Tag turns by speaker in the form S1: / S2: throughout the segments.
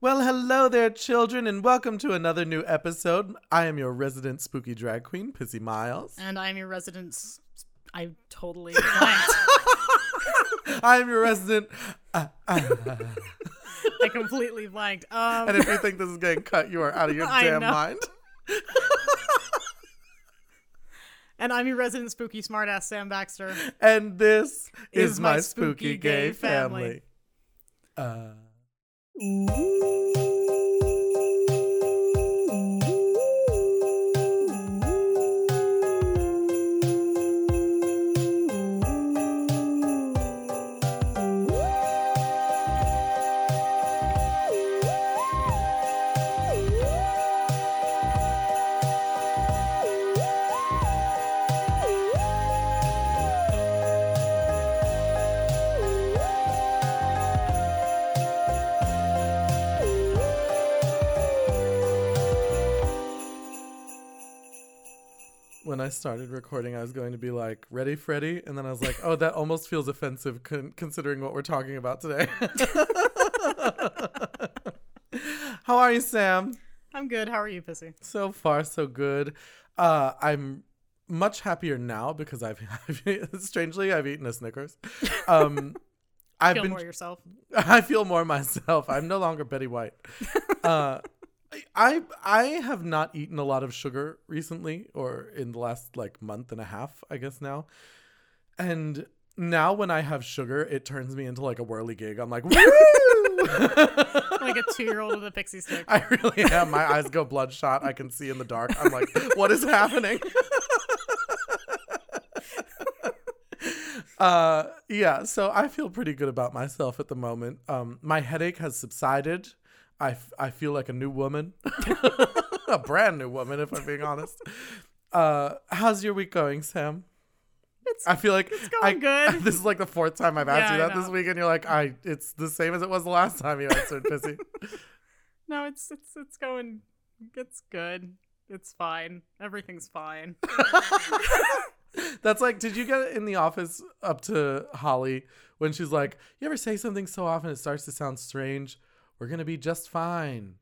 S1: Well, hello there, children, and welcome to another new episode. I am your resident spooky drag queen, Pissy Miles.
S2: And I'm your resident. s- I totally blanked.
S1: I am your resident.
S2: I completely blanked. Um,
S1: and if you think this is getting cut, you are out of your
S2: I
S1: damn
S2: know.
S1: mind.
S2: and I'm your resident spooky smartass, Sam Baxter.
S1: And this is, my, spooky, gay family. Uh, when I started recording, I was going to be like, "Ready, Freddy," and then I was like, "Oh, that almost feels offensive, con- considering what we're talking about today." How are you, Sam?
S2: I'm good. How are you, Pissy?
S1: So far, so good. Uh, I'm much happier now because I've, strangely I've eaten a Snickers. Um, I've
S2: Feel
S1: been
S2: more yourself.
S1: I feel more myself. I'm no longer Betty White. Uh, I I have not eaten a lot of sugar recently, or in the last like month and a half, I guess now. And now when I have sugar, it turns me into like a whirly gig. I'm like, woo!
S2: Like a two year old with a pixie stick.
S1: I really am. My eyes go bloodshot. I can see in the dark. I'm like, what is happening? uh yeah, so I feel pretty good about myself at the moment. Um my headache has subsided. I, f- I feel like a new woman. a brand new woman if I'm being honest. Uh how's your week going, Sam?
S2: It's,
S1: I feel like
S2: it's
S1: I,
S2: going good.
S1: This is like the fourth time I've asked
S2: Yeah,
S1: you that this week and you're like, I it's the same as it was the last time you answered, Pissy.
S2: no, it's it's it's going. It's good. It's fine. Everything's fine.
S1: That's like, did you get in the office up to Holly when she's like, You ever say something so often it starts to sound strange? We're gonna be just fine.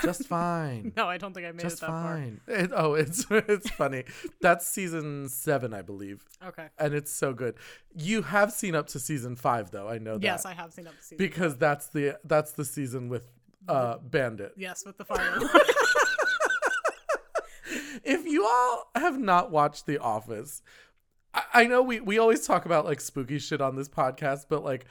S1: Just fine.
S2: No, I don't think I made
S1: just
S2: it that
S1: fine. It, oh, it's it's funny. That's season seven, I believe.
S2: Okay.
S1: And it's so good. You have seen up to season five though, I know that.
S2: Yes, I have seen up to season.
S1: because that's the that's the season with uh Bandit.
S2: yes, with the fire.
S1: if you all have not watched The Office, I, I know we, we always talk about like spooky shit on this podcast, but like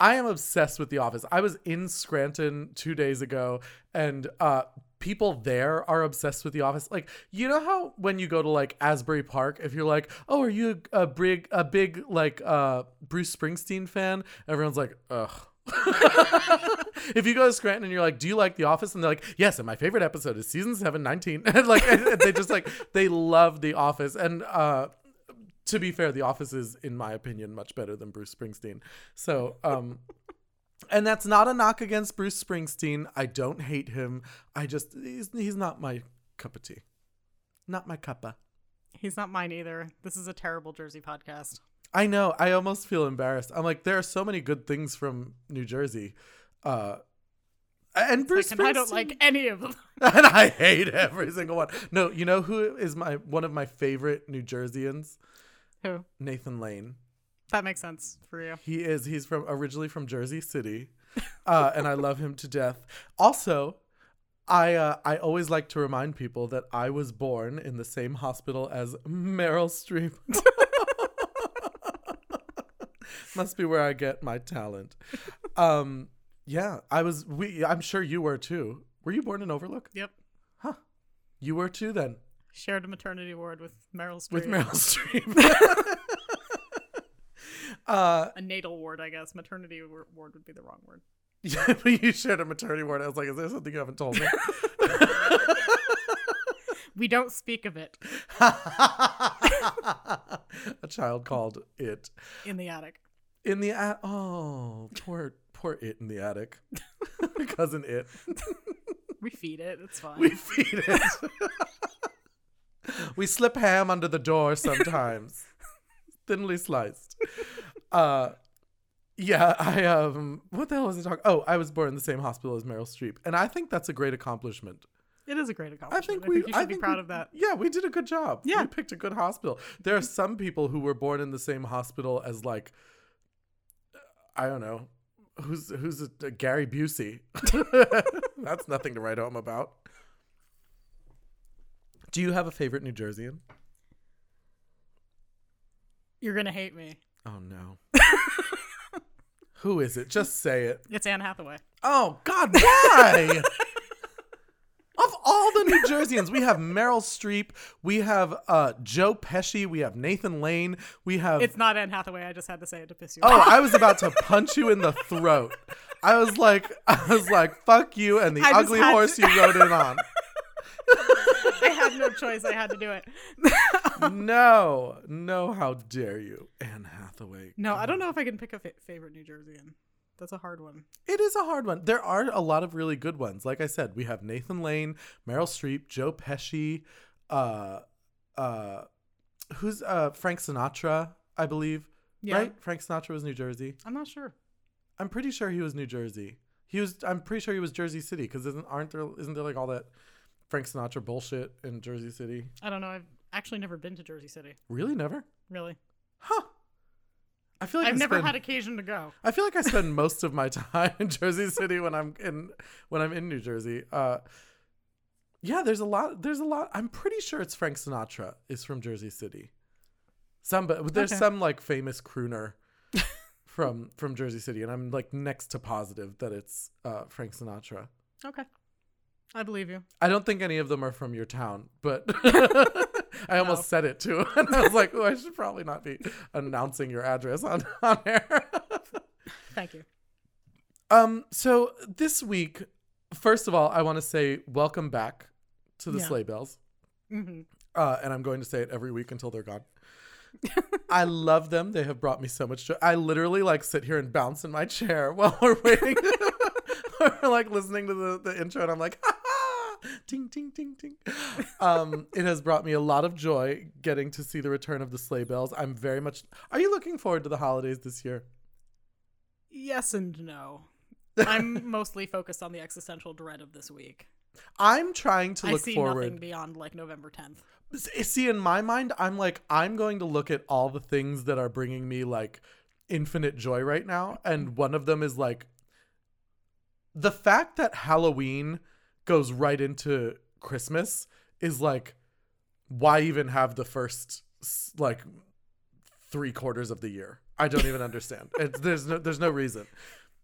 S1: I am obsessed with The Office. I was in Scranton two days ago and uh people there are obsessed with The Office. Like, you know how when you go to like Asbury Park, if you're like, oh, are you a big a big like uh Bruce Springsteen fan? Everyone's like, ugh. if you go to Scranton and you're like, "Do you like The Office?" and they're like, "Yes," and my favorite episode is season seven, 19. and like and they just like they love The Office. And uh, to be fair, The Office is, in my opinion, much better than Bruce Springsteen. So, um, and that's not a knock against Bruce Springsteen. I don't hate him. I just he's he's not my cup of tea. Not my cuppa.
S2: He's not mine either. This is a terrible Jersey podcast.
S1: I know. I almost feel embarrassed. I'm like, there are so many good things from New Jersey. Uh and Bruce
S2: Like, and I don't like any of them.
S1: and I hate every single one. No, you know who is my one of my favorite New Jerseyans?
S2: Who?
S1: Nathan Lane.
S2: That makes sense for you.
S1: He is he's from originally from Jersey City. Uh, and I love him to death. Also, I uh, I always like to remind people that I was born in the same hospital as Meryl Streep. Must be where I get my talent. Um, yeah, I was. We. I'm sure you were too. Were you born in Overlook?
S2: Yep. Huh.
S1: You were too then.
S2: Shared a maternity ward with Meryl Streep.
S1: with Meryl Streep. uh,
S2: A natal ward, I guess. Maternity ward would be the wrong word.
S1: yeah, but you shared a maternity ward. I was like, is there something you haven't told me?
S2: We don't speak of it
S1: a child called it
S2: in the attic.
S1: in the at. Oh, poor poor it in the attic. Cousin Itt.
S2: We feed it. It's fine.
S1: We feed it. We slip ham under the door sometimes, thinly sliced. Uh, Yeah, I um what the hell was I talking? Oh, I was born in the same hospital as Meryl Streep. And I think that's a great accomplishment.
S2: It is a great accomplishment.
S1: I think we
S2: you should
S1: I
S2: be
S1: think
S2: proud
S1: we-
S2: of that.
S1: Yeah, we did a good job.
S2: Yeah.
S1: We picked a good hospital. There are some people who were born in the same hospital as like I don't know. Who's who's a, Gary Busey? That's nothing to write home about. Do you have a favorite New Jerseyan?
S2: You're gonna hate me.
S1: Oh no. Who is it? Just say it.
S2: It's Anne Hathaway.
S1: Oh God, why? of all the New Jerseyans, we have Meryl Streep, we have uh, Joe Pesci, we have Nathan Lane, we have.
S2: It's not Anne Hathaway. I just had to say it to piss you off.
S1: oh,
S2: off.
S1: I was about to punch you in the throat. I was like, I was like, fuck you and the
S2: I
S1: ugly horse
S2: to-
S1: you rode in on.
S2: Had no choice. I had to do it.
S1: no, no, how dare you, Anne Hathaway?
S2: No, I don't know if I can pick a fa- favorite New Jerseyan. That's a hard one.
S1: It is a hard one. There are a lot of really good ones. Like I said, we have Nathan Lane, Meryl Streep, Joe Pesci, uh, uh, who's uh Frank Sinatra, I believe.
S2: Yeah.
S1: Right? Frank Sinatra was New Jersey.
S2: I'm not sure.
S1: I'm pretty sure he was New Jersey. He was. I'm pretty sure he was Jersey City because isn't aren't there isn't there like all that Frank Sinatra bullshit in Jersey City?
S2: I don't know. I've actually never been to Jersey City.
S1: Really, never?
S2: Really.
S1: Huh? I feel like
S2: I've
S1: I
S2: never
S1: spend-
S2: had occasion to go.
S1: I feel like I spend most of my time in Jersey City when I'm in when I'm in New Jersey. Uh, yeah, there's a lot. There's a lot. I'm pretty sure it's Frank Sinatra is from Jersey City. Some, but there's
S2: Okay.
S1: some like famous crooner from from Jersey City, and I'm like next to positive that it's uh, Frank Sinatra.
S2: Okay. I believe you.
S1: I don't think any of them are from your town, but I almost
S2: No.
S1: said it too, and I was like, oh, I should probably not be announcing your address on on air.
S2: Thank you.
S1: Um, so this week, first of all, I want to say welcome back to the
S2: Yeah.
S1: sleigh bells.
S2: hmm
S1: Uh, and I'm going to say it every week until they're gone. I love them. They have brought me so much joy. I literally like sit here and bounce in my chair while we're waiting. we're like listening to the, the intro and I'm like, ding, ding, ding, ding. Um, it has brought me a lot of joy getting to see the return of the sleigh bells. I'm very much. Are you looking forward to the holidays this year?
S2: Yes and no. I'm mostly focused on the existential dread of this week.
S1: I'm trying to
S2: I
S1: look
S2: see
S1: forward.
S2: nothing beyond like November 10th.
S1: See in my mind i'm like i'm going to look at all the things that are bringing me like infinite joy right now and one of them is like the fact that halloween goes right into christmas is like why even have the first like three quarters of the year i don't even understand it's, there's no there's no reason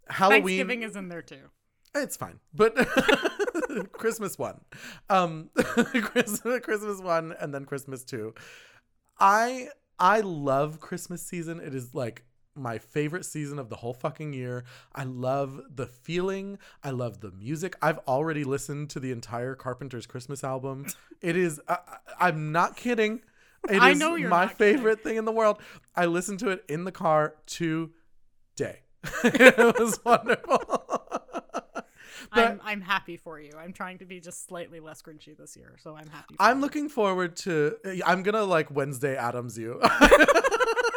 S1: halloween
S2: Thanksgiving is in there too.
S1: it's fine, but Christmas one, um, Christmas, Christmas one, and then Christmas two. I I love Christmas season. It is like my favorite season of the whole fucking year. I love the feeling. I love the music. I've already listened to the entire Carpenter's Christmas album. It is. I, I'm not kidding. It is
S2: I know you're
S1: my
S2: not kidding.
S1: favorite thing in the world. I listened to it in the car today. it was wonderful. But-
S2: I'm I'm happy for you. I'm trying to be just slightly less grinchy this year, so I'm happy.
S1: I'm
S2: you.
S1: looking forward to. I'm gonna like Wednesday Addams you.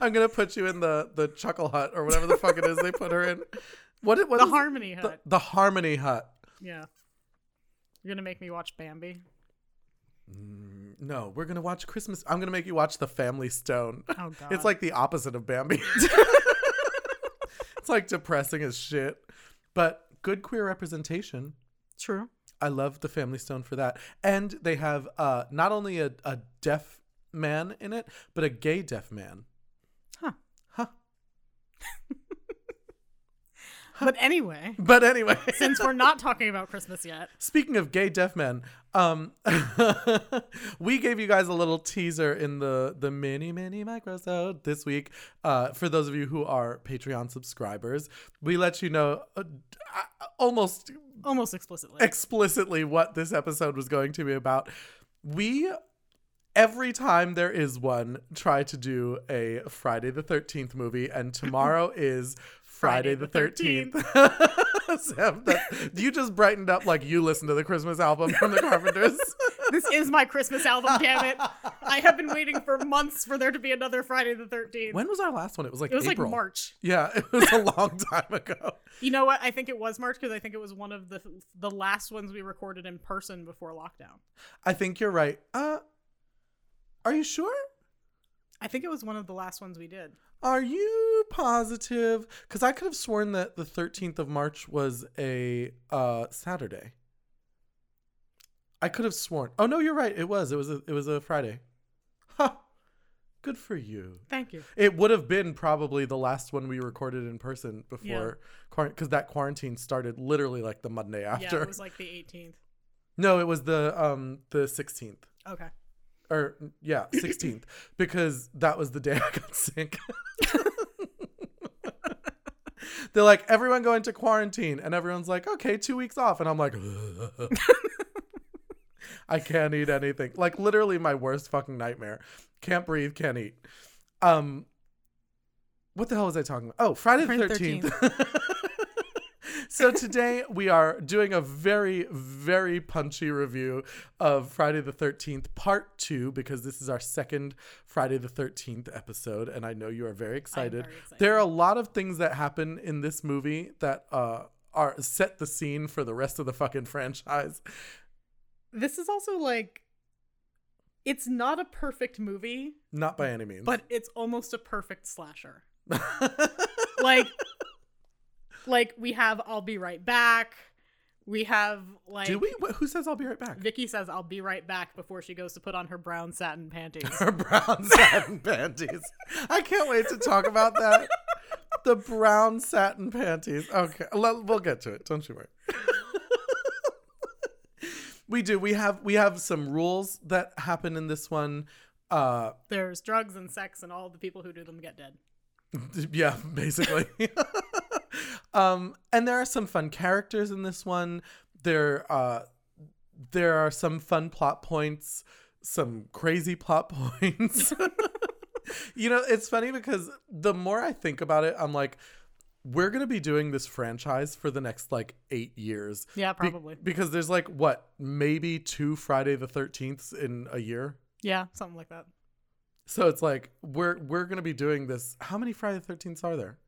S1: I'm gonna put you in the the Chuckle Hut or whatever the fuck it is they put her in. What it what
S2: the
S1: is-
S2: Harmony Hut.
S1: the Harmony Hut.
S2: yeah. You're gonna make me watch Bambi.
S1: No, we're gonna watch Christmas. I'm gonna make you watch The Family Stone.
S2: Oh god.
S1: It's like the opposite of Bambi. it's like depressing as shit, but good queer representation.
S2: true.
S1: I love the Family Stone for that. And they have uh, not only a, a deaf man in it, but a gay deaf man.
S2: But anyway,
S1: But anyway,
S2: since we're not talking about Christmas yet,
S1: speaking of gay deaf men, um, we gave you guys a little teaser in the the mini mini microsode this week. Uh, for those of you who are Patreon subscribers, we let you know uh, uh, almost
S2: almost explicitly.
S1: explicitly what this episode was going to be about. We every time there is one try to do a Friday the 13th movie and tomorrow is Friday,
S2: Friday
S1: the
S2: the
S1: 13th. Sam, that, you just brightened up like you listened to the Christmas album from the Carpenters.
S2: This is my Christmas album, damn it. I have been waiting for months for there to be another Friday the 13th.
S1: when was our last one? It was like
S2: it was
S1: April.
S2: like March.
S1: Yeah, it was a long time ago.
S2: You know what? I think it was March because I think it was one of the the last ones we recorded in person before lockdown.
S1: I think you're right. Uh, are you sure?
S2: I think it was one of the last ones we did.
S1: Are you positive? Because I could have sworn that the 13th of March was a uh, Saturday. I could have sworn. Oh no, you're right. It was. It was. A, it was a Friday. Huh. Good for you.
S2: Thank you.
S1: It would have been probably the last one we recorded in person before, because that quarantine started literally like the Monday after.
S2: Yeah, it was like the 18th.
S1: no, it was the um the 16th
S2: Okay.
S1: Or yeah 16th because that was the day I got sick. They're like everyone go into quarantine, and everyone's like, okay, two weeks off, and I'm like. I can't eat anything. Like literally my worst fucking nightmare. Can't breathe, can't eat. Um what the hell was I talking about? Oh, Friday the
S2: Friday the
S1: 13th. So today we are doing a very very punchy review of Friday the 13th part 2 because this is our second Friday the 13th episode and I know you are very excited.
S2: very excited.
S1: There are a lot of things that happen in this movie that uh are set the scene for the rest of the fucking franchise.
S2: This is also like it's not a perfect movie,
S1: Not by any means.
S2: but it's almost a perfect slasher. Like like we have I'll be right back. We have like
S1: Do we? Who says I'll be right back?
S2: Vicky says I'll be right back before she goes to put on her brown satin panties.
S1: Her brown satin panties. I can't wait to talk about that. The brown satin panties. Okay, we'll get to it. Don't you worry. we do. We have we have some rules that happen in this one. Uh,
S2: There's drugs and sex and all the people who do them get dead.
S1: yeah, basically. Um, and there are some fun characters in this one. There, uh, there are some fun plot points, some crazy plot points. you know, it's funny because the more I think about it, I'm like, we're gonna be doing this franchise for the next like eight years.
S2: Yeah,
S1: Be-
S2: probably.
S1: because there's like what, maybe two Friday the Thirteenths in a year.
S2: yeah, something like that.
S1: So it's like we're we're gonna be doing this. How many Friday the Thirteenths are there?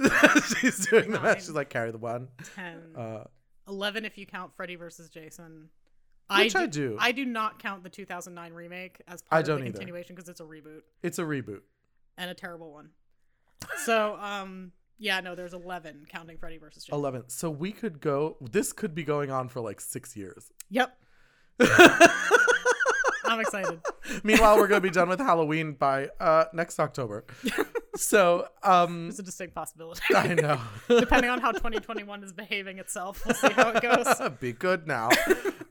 S1: She's doing the math. She's like carry the one.
S2: 10
S1: Uh,
S2: 11 if you count Freddy versus Jason.
S1: Which I do.
S2: I do not count the 2009 remake as part I
S1: don't
S2: of the
S1: either.
S2: continuation because it's a reboot
S1: it's a reboot.
S2: and a terrible one. So, um, yeah, no, there's 11 counting Freddy versus Jason.
S1: Eleven. So we could go. This could be going on for like six years.
S2: Yep, I'm excited.
S1: Meanwhile, we're gonna be done with Halloween by uh, next October. So um,
S2: It's a distinct possibility.
S1: I know.
S2: Depending on how 2021 is behaving itself, we'll see how it goes.
S1: Be good now.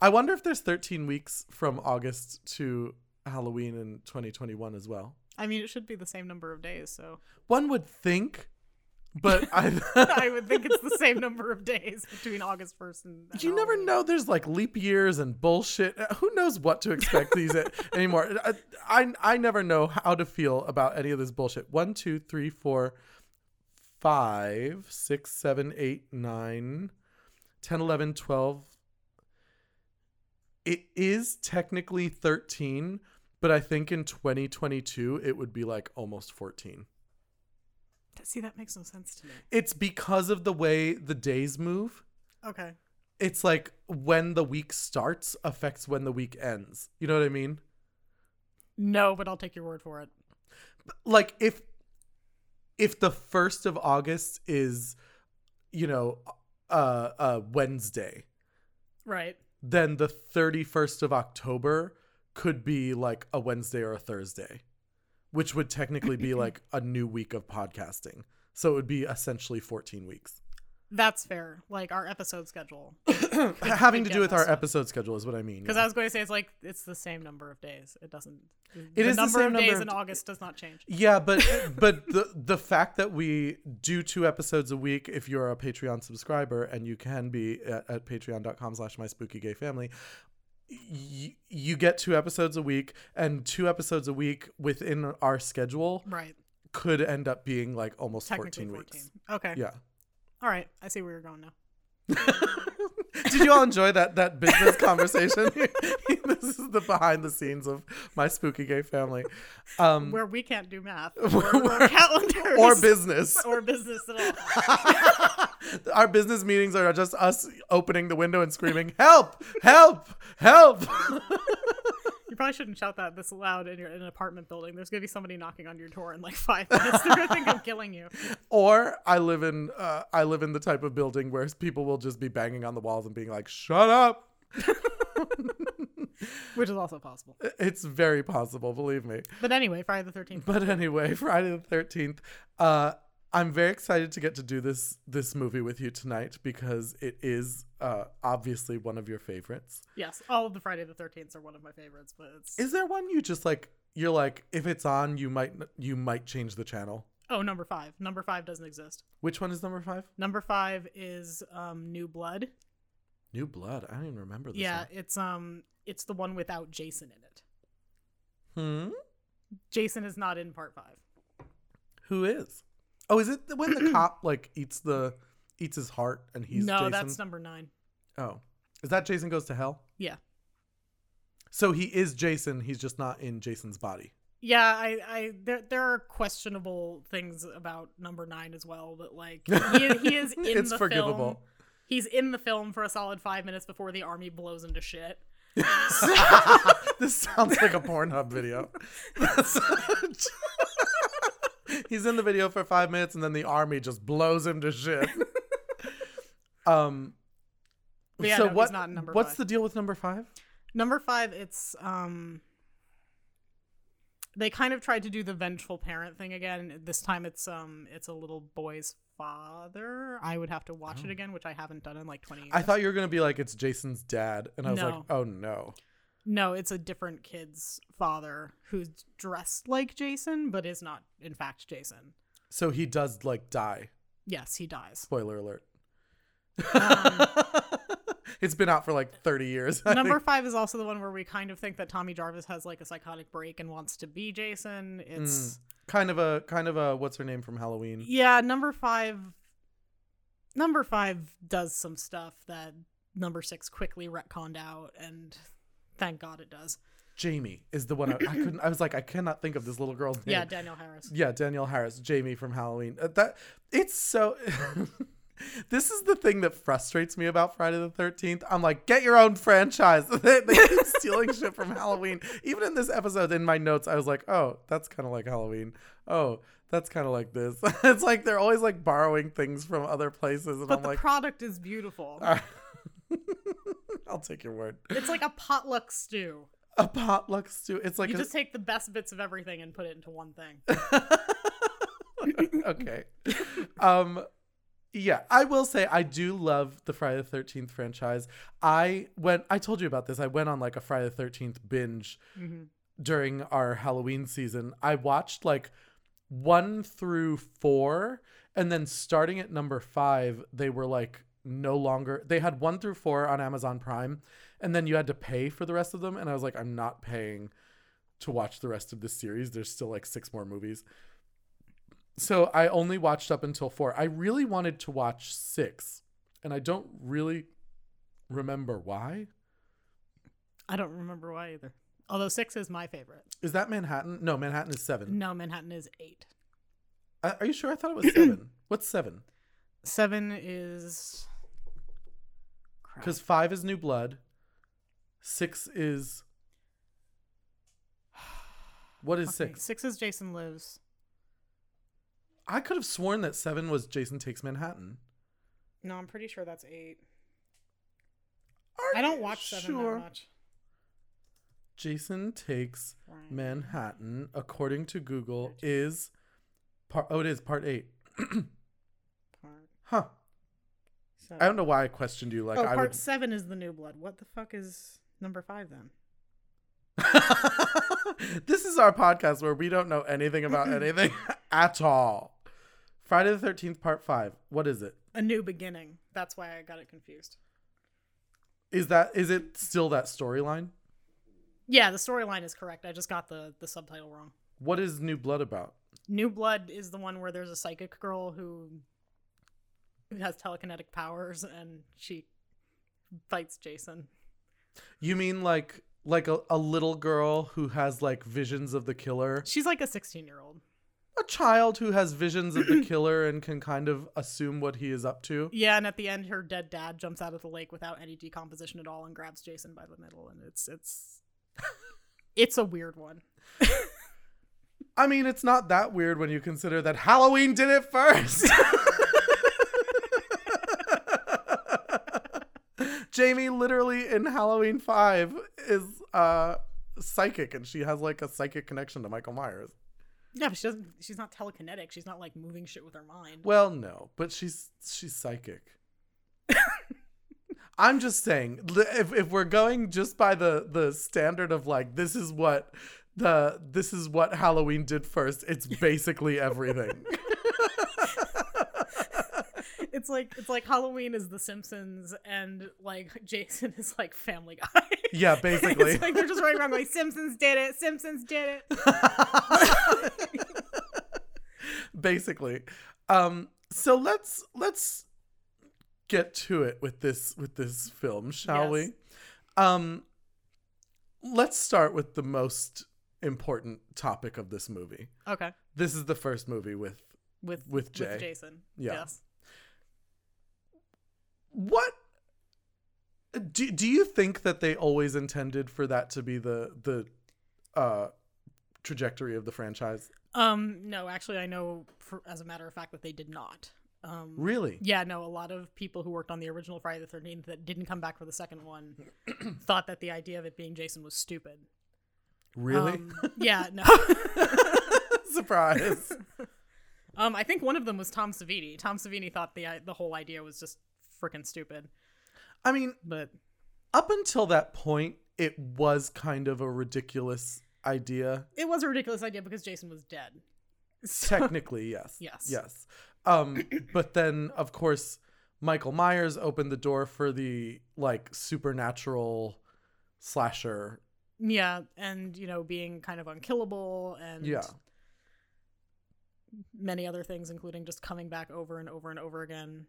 S1: I wonder if there's 13 weeks from August to Halloween in 2021 as well.
S2: I mean, it should be the same number of days, so
S1: One would think, but I.
S2: I would think it's the same number of days between August 1st and. and
S1: you never know. There's like leap years and bullshit. Uh, Who knows what to expect these a- anymore? I, I I never know how to feel about any of this bullshit. One, two, three, four, five, six, seven, eight, nine, 10, 11, 12. It is technically 13, but I think in 2022 it would be like almost 14.
S2: See, that makes no sense to me.
S1: It's because of the way the days move.
S2: Okay.
S1: it's like when the week starts affects when the week ends. You know what I mean?
S2: No, but I'll take your word for it.
S1: Like if if the 1st of August is you know uh uh Wednesday,
S2: Right.
S1: then the 31st of October could be like a Wednesday or a Thursday, which would technically be like a new week of podcasting. So it would be essentially 14 weeks.
S2: That's fair. Like our episode schedule.
S1: Having to do with our episode schedule is what I mean.
S2: Because
S1: yeah.
S2: I was going to say it's like it's the same number of days. It doesn't.
S1: It
S2: the
S1: is the
S2: number
S1: same
S2: of
S1: number
S2: days
S1: of
S2: in August does not change.
S1: Yeah, but but the the fact that we do two episodes a week, if you're a Patreon subscriber, and you can be at, at patreon.com slash my spooky gay family, y- you get two episodes a week, and two episodes a week within our schedule
S2: Right.
S1: could end up being like almost
S2: Technically
S1: 14
S2: 14.
S1: weeks.
S2: Okay.
S1: Yeah.
S2: All right. I see where you're going now.
S1: Did you all enjoy that that business conversation? this is the behind the scenes of my spooky gay family. Um,
S2: Where we can't do math or, calendars
S1: or business.
S2: or business at all.
S1: Our business meetings are just us opening the window and screaming, "Help! Help! Help!"
S2: Probably shouldn't shout that this loud in, your, in an apartment building. There's gonna be somebody knocking on your door in like five minutes. They're gonna think I'm killing you.
S1: or I live in uh, I live in the type of building where people will just be banging on the walls and being like, "Shut up!"
S2: Which is also possible.
S1: It's very possible, believe me.
S2: But anyway, Friday the Thirteenth.
S1: But anyway, Friday the Thirteenth. Uh, I'm very excited to get to do this this movie with you tonight because it is uh, obviously one of your favorites.
S2: Yes, all of the Friday the Thirteenth are one of my favorites. But it's
S1: Is there one you just like? You're like, if it's on, you might you might change the channel.
S2: oh number five. Number five doesn't exist.
S1: Which one is number five?
S2: Number five is um, New Blood.
S1: New Blood. I don't even remember this.
S2: yeah, it's um it's the one without Jason in it.
S1: Hmm.
S2: Jason is not in part five.
S1: Who is? Oh, is it when the cop like eats the eats his heart and he's
S2: no,
S1: Jason?
S2: that's number nine.
S1: Oh, is that Jason goes to hell?
S2: Yeah.
S1: So he is Jason. He's just not in Jason's body.
S2: Yeah, I, I there there are questionable things about number nine as well, but like he, he is in
S1: It's
S2: the
S1: forgivable.
S2: film. He's in the film for a solid five minutes before the army blows into shit.
S1: this sounds like a Pornhub video. He's in the video for five minutes and then the army just blows him to shit. um.
S2: Yeah,
S1: so
S2: no,
S1: what?
S2: not in number
S1: what's
S2: five.
S1: the deal with number five?
S2: Number five, it's um they kind of tried to do the vengeful parent thing again. This time it's um it's a little boy's father. I would have to watch it again, which I haven't done in like twenty years.
S1: Oh. I thought you were gonna be like it's Jason's dad, and I was like, oh no.
S2: No, it's a different kid's father who's dressed like Jason, but is not in fact Jason.
S1: So he does like die.
S2: Yes, he dies.
S1: Spoiler alert.
S2: Um,
S1: it's been out for like 30 years. I
S2: Number
S1: think.
S2: five is also the one where we kind of think that Tommy Jarvis has like a psychotic break and wants to be Jason. It's
S1: kind of a kind of a what's her name from Halloween.
S2: Yeah, number five. Number five does some stuff that number six quickly retconned out, and thank God it does.
S1: Jamie is the one I, I couldn't. I was like, I cannot think of this little girl's name.
S2: Yeah, Danielle Harris.
S1: Yeah, Danielle Harris, Jamie from Halloween. Uh, that it's so. this is the thing that frustrates me about Friday the Thirteenth. I'm like, get your own franchise. they, they keep stealing shit from Halloween. Even in this episode, in my notes, I was like, oh, that's kind of like Halloween. Oh, that's kind of like this. it's like they're always like borrowing things from other places, and
S2: But
S1: I'm
S2: the
S1: like,
S2: product is beautiful.
S1: I'll take your word.
S2: it's like a potluck stew.
S1: A potluck stew. It's like
S2: You
S1: a,
S2: just take the best bits of everything and put it into one thing.
S1: okay. Um yeah, I will say I do love the Friday the 13th franchise. I went I told you about this. I went on like a Friday the 13th binge
S2: Mhm.
S1: during our Halloween season. I watched like 1 through 4 and then starting at number 5, they were like no longer they had 1 through 4 on Amazon Prime and then you had to pay for the rest of them and I was like I'm not paying to watch the rest of this series. There's still like six more movies. So I only watched up until four. I really wanted to watch six, and I don't really remember why.
S2: I don't remember why either. Although six is my favorite.
S1: Is that Manhattan? No, Manhattan is seven.
S2: No, Manhattan is eight.
S1: Uh, are you sure? I thought it was seven. What's seven?
S2: Seven is.
S1: Because five is New Blood. Six is. What is
S2: Okay,
S1: six?
S2: Six is Jason Lives.
S1: I could have sworn that seven was Jason Takes Manhattan.
S2: No, I'm pretty sure that's eight.
S1: Are
S2: I don't watch seven
S1: sure?
S2: that much.
S1: Jason Takes
S2: Right.
S1: Manhattan, according to Google, is part. Oh, it is part eight. Huh.
S2: seven.
S1: I don't know why I questioned you. Like
S2: oh,
S1: I
S2: part
S1: would.
S2: seven is the new blood. What the fuck is number five then?
S1: this is our podcast where we don't know anything about anything at all. Friday the Thirteenth, Part Five. What is it?
S2: A new beginning. That's why I got it confused.
S1: Is that is it still that storyline?
S2: Yeah, the storyline is correct. I just got the the subtitle wrong.
S1: What is New Blood about?
S2: New Blood is the one where there's a psychic girl who who has telekinetic powers and she fights Jason.
S1: You mean like like a, a little girl who has like visions of the killer?
S2: She's like a 16 year old.
S1: A child who has visions of the killer and can kind of assume what he is up to?
S2: Yeah, and at the end, her dead dad jumps out of the lake without any decomposition at all and grabs Jason by the middle, and it's it's it's a weird one.
S1: I mean, it's not that weird when you consider that Halloween did it first. Jamie literally in Halloween 5 is uh psychic and she has like a psychic connection to Michael Myers.
S2: Yeah, but she doesn't. She's not telekinetic. She's not like moving shit with her mind.
S1: Well, no, but she's she's psychic. I'm just saying if if we're going just by the the standard of like this is what the this is what Halloween did first, it's basically everything.
S2: It's like it's like Halloween is The Simpsons, and like Jason is like Family Guy.
S1: yeah, basically.
S2: it's like they're just running around like Simpsons did it. Simpsons did it.
S1: basically um so let's let's get to it with this with this film shall
S2: Yes.
S1: we um let's start with the most important topic of this movie
S2: Okay,
S1: this is the first movie with
S2: with
S1: With Jay.
S2: with Jason.
S1: Yeah.
S2: Yes.
S1: What do, do you think that they always intended for that to be the the uh trajectory of the franchise
S2: Um. No, actually, I know for, as a matter of fact that they did not. Um.
S1: really
S2: Yeah, no, a lot of people who worked on the original Friday the 13th that didn't come back for the second one thought that the idea of it being Jason was stupid.
S1: really
S2: Um, yeah, no.
S1: surprise
S2: um, I think one of them was Tom Savini. Tom Savini thought the the whole idea was just freaking stupid.
S1: i mean
S2: But
S1: up until that point, it was kind of a ridiculous idea.
S2: it was a ridiculous idea because Jason was dead. So-
S1: Technically, yes.
S2: Yes.
S1: Yes. Um, but then, of course, Michael Myers opened the door for the like supernatural slasher.
S2: yeah, and you know, being kind of unkillable and
S1: Yeah.
S2: many other things, including just coming back over and over and over again.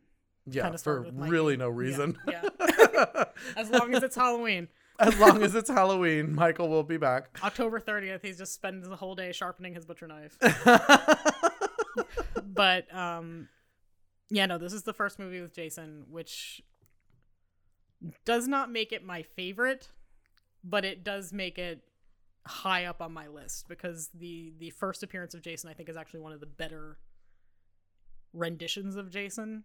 S1: Yeah, for
S2: started with Mikey.
S1: really no
S2: Yeah,
S1: reason.
S2: yeah. As long as it's Halloween.
S1: as long as it's Halloween, Michael will be back.
S2: October 30th, he just spends the whole day sharpening his butcher knife. but um yeah, no, this is the first movie with Jason, which does not make it my favorite, but it does make it high up on my list because the the first appearance of Jason I think is actually one of the better renditions of Jason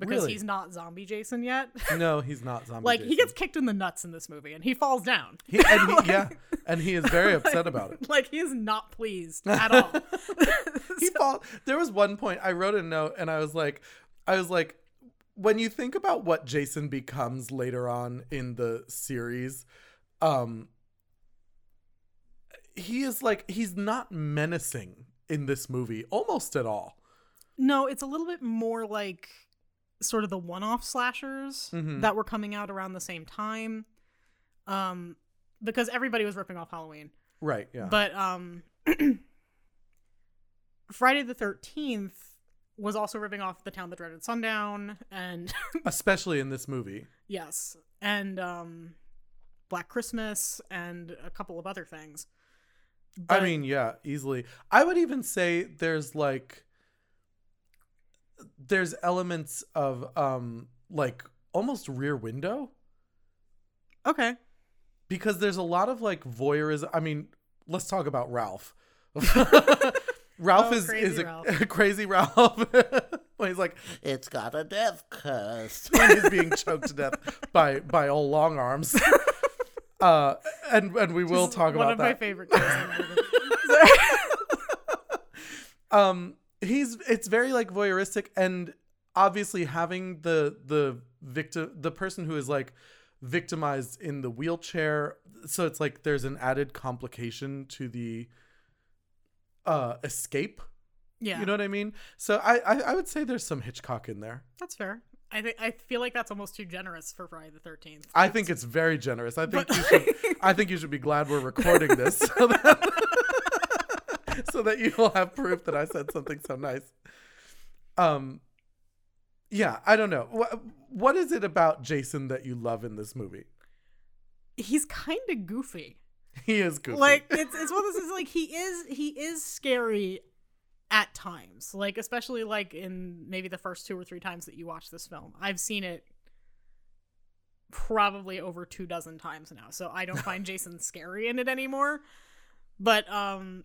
S2: because
S1: Really?
S2: he's not zombie Jason yet.
S1: no, he's not zombie.
S2: like he gets kicked in the nuts in this movie and he falls down.
S1: He, and he, yeah, and he is very upset about it.
S2: Like he is not pleased at all.
S1: he fall there was one point i wrote a note and i was like i was like when you think about what jason becomes later on in the series um he is like he's not menacing in this movie almost at all
S2: No, it's a little bit more like sort of the one-off slashers
S1: Mhm.
S2: that were coming out around the same time. Um because everybody was ripping off Halloween.
S1: right yeah
S2: But um Friday the 13th was also ripping off The Town That Dreaded Sundown and
S1: especially in this movie
S2: yes, and um Black Christmas and a couple of other things.
S1: i mean yeah easily i would even say there's like there's elements of um like almost rear window
S2: okay.
S1: because there's a lot of like voyeurism. I mean, let's talk about Ralph. Ralph
S2: Oh,
S1: is
S2: crazy
S1: is a
S2: Ralph.
S1: crazy Ralph. when he's like,
S3: It's got a death curse.
S1: when he's being choked to death by by all long arms. Uh, and and we will
S2: Just
S1: talk
S2: one
S1: about
S2: of my
S1: that.
S2: favorite
S1: um, he's it's very like voyeuristic, and obviously having the the victim, the person who is like victimized in the wheelchair, so it's like there's an added complication to the uh escape
S2: yeah.
S1: You know what I mean? So I, I I would say there's some Hitchcock in there.
S2: That's fair. I think I feel like that's almost too generous for Friday the Thirteenth.
S1: I think it's very generous. I think
S2: But-
S1: you should I think you should be glad we're recording this. So that, so that you'll have proof that I said something so nice. Um, yeah, I don't know. What, what is it about Jason that you love in this movie?
S2: He's kind of goofy.
S1: He is goofy.
S2: Like it's it's one of those things, like he is he is scary at times. Like especially like in maybe the first two or three times that you watch this film. I've seen it probably over two dozen times now. So I don't find Jason scary in it anymore. But um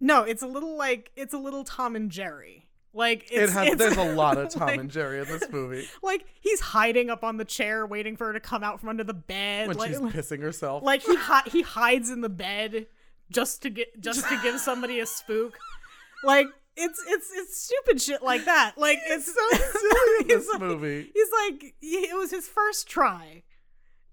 S2: no, it's a little like it's a little Tom and Jerry. Like
S1: it has.
S2: it's,
S1: There's a lot of Tom
S2: like-
S1: and Jerry in this movie
S2: Like he's hiding up on the chair, waiting for her to come out from under the bed.
S1: when
S2: like,
S1: she's pissing herself.
S2: like he hi- he hides in the bed just to get just to give somebody a spook. Like it's it's it's stupid shit like that. Like it's
S1: so silly in this
S2: like-
S1: movie.
S2: He's like it was his first try.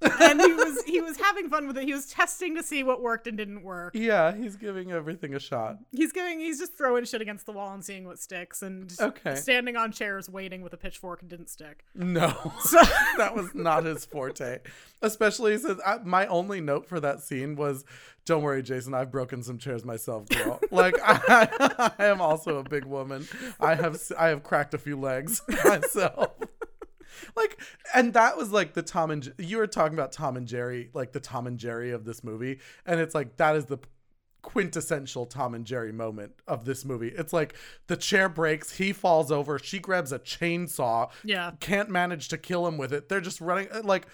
S2: And he was he was having fun with it. He was testing to see what worked and didn't work.
S1: Yeah, he's giving everything a shot.
S2: He's giving he's just throwing shit against the wall and seeing what sticks and
S1: Okay.
S2: standing on chairs waiting with a pitchfork and didn't stick.
S1: No,
S2: So
S1: that was not his forte. Especially since I, my only note for that scene was, "Don't worry, Jason. I've broken some chairs myself, girl. like I, I am also a big woman. I have I have cracked a few legs myself." Like and that was like the tom and you were talking about tom and jerry like the tom and jerry of this movie and it's like that is the quintessential tom and jerry moment of this movie. It's like the chair breaks he falls over she grabs a chainsaw
S2: yeah.
S1: can't manage to kill him with it. They're just running uh, like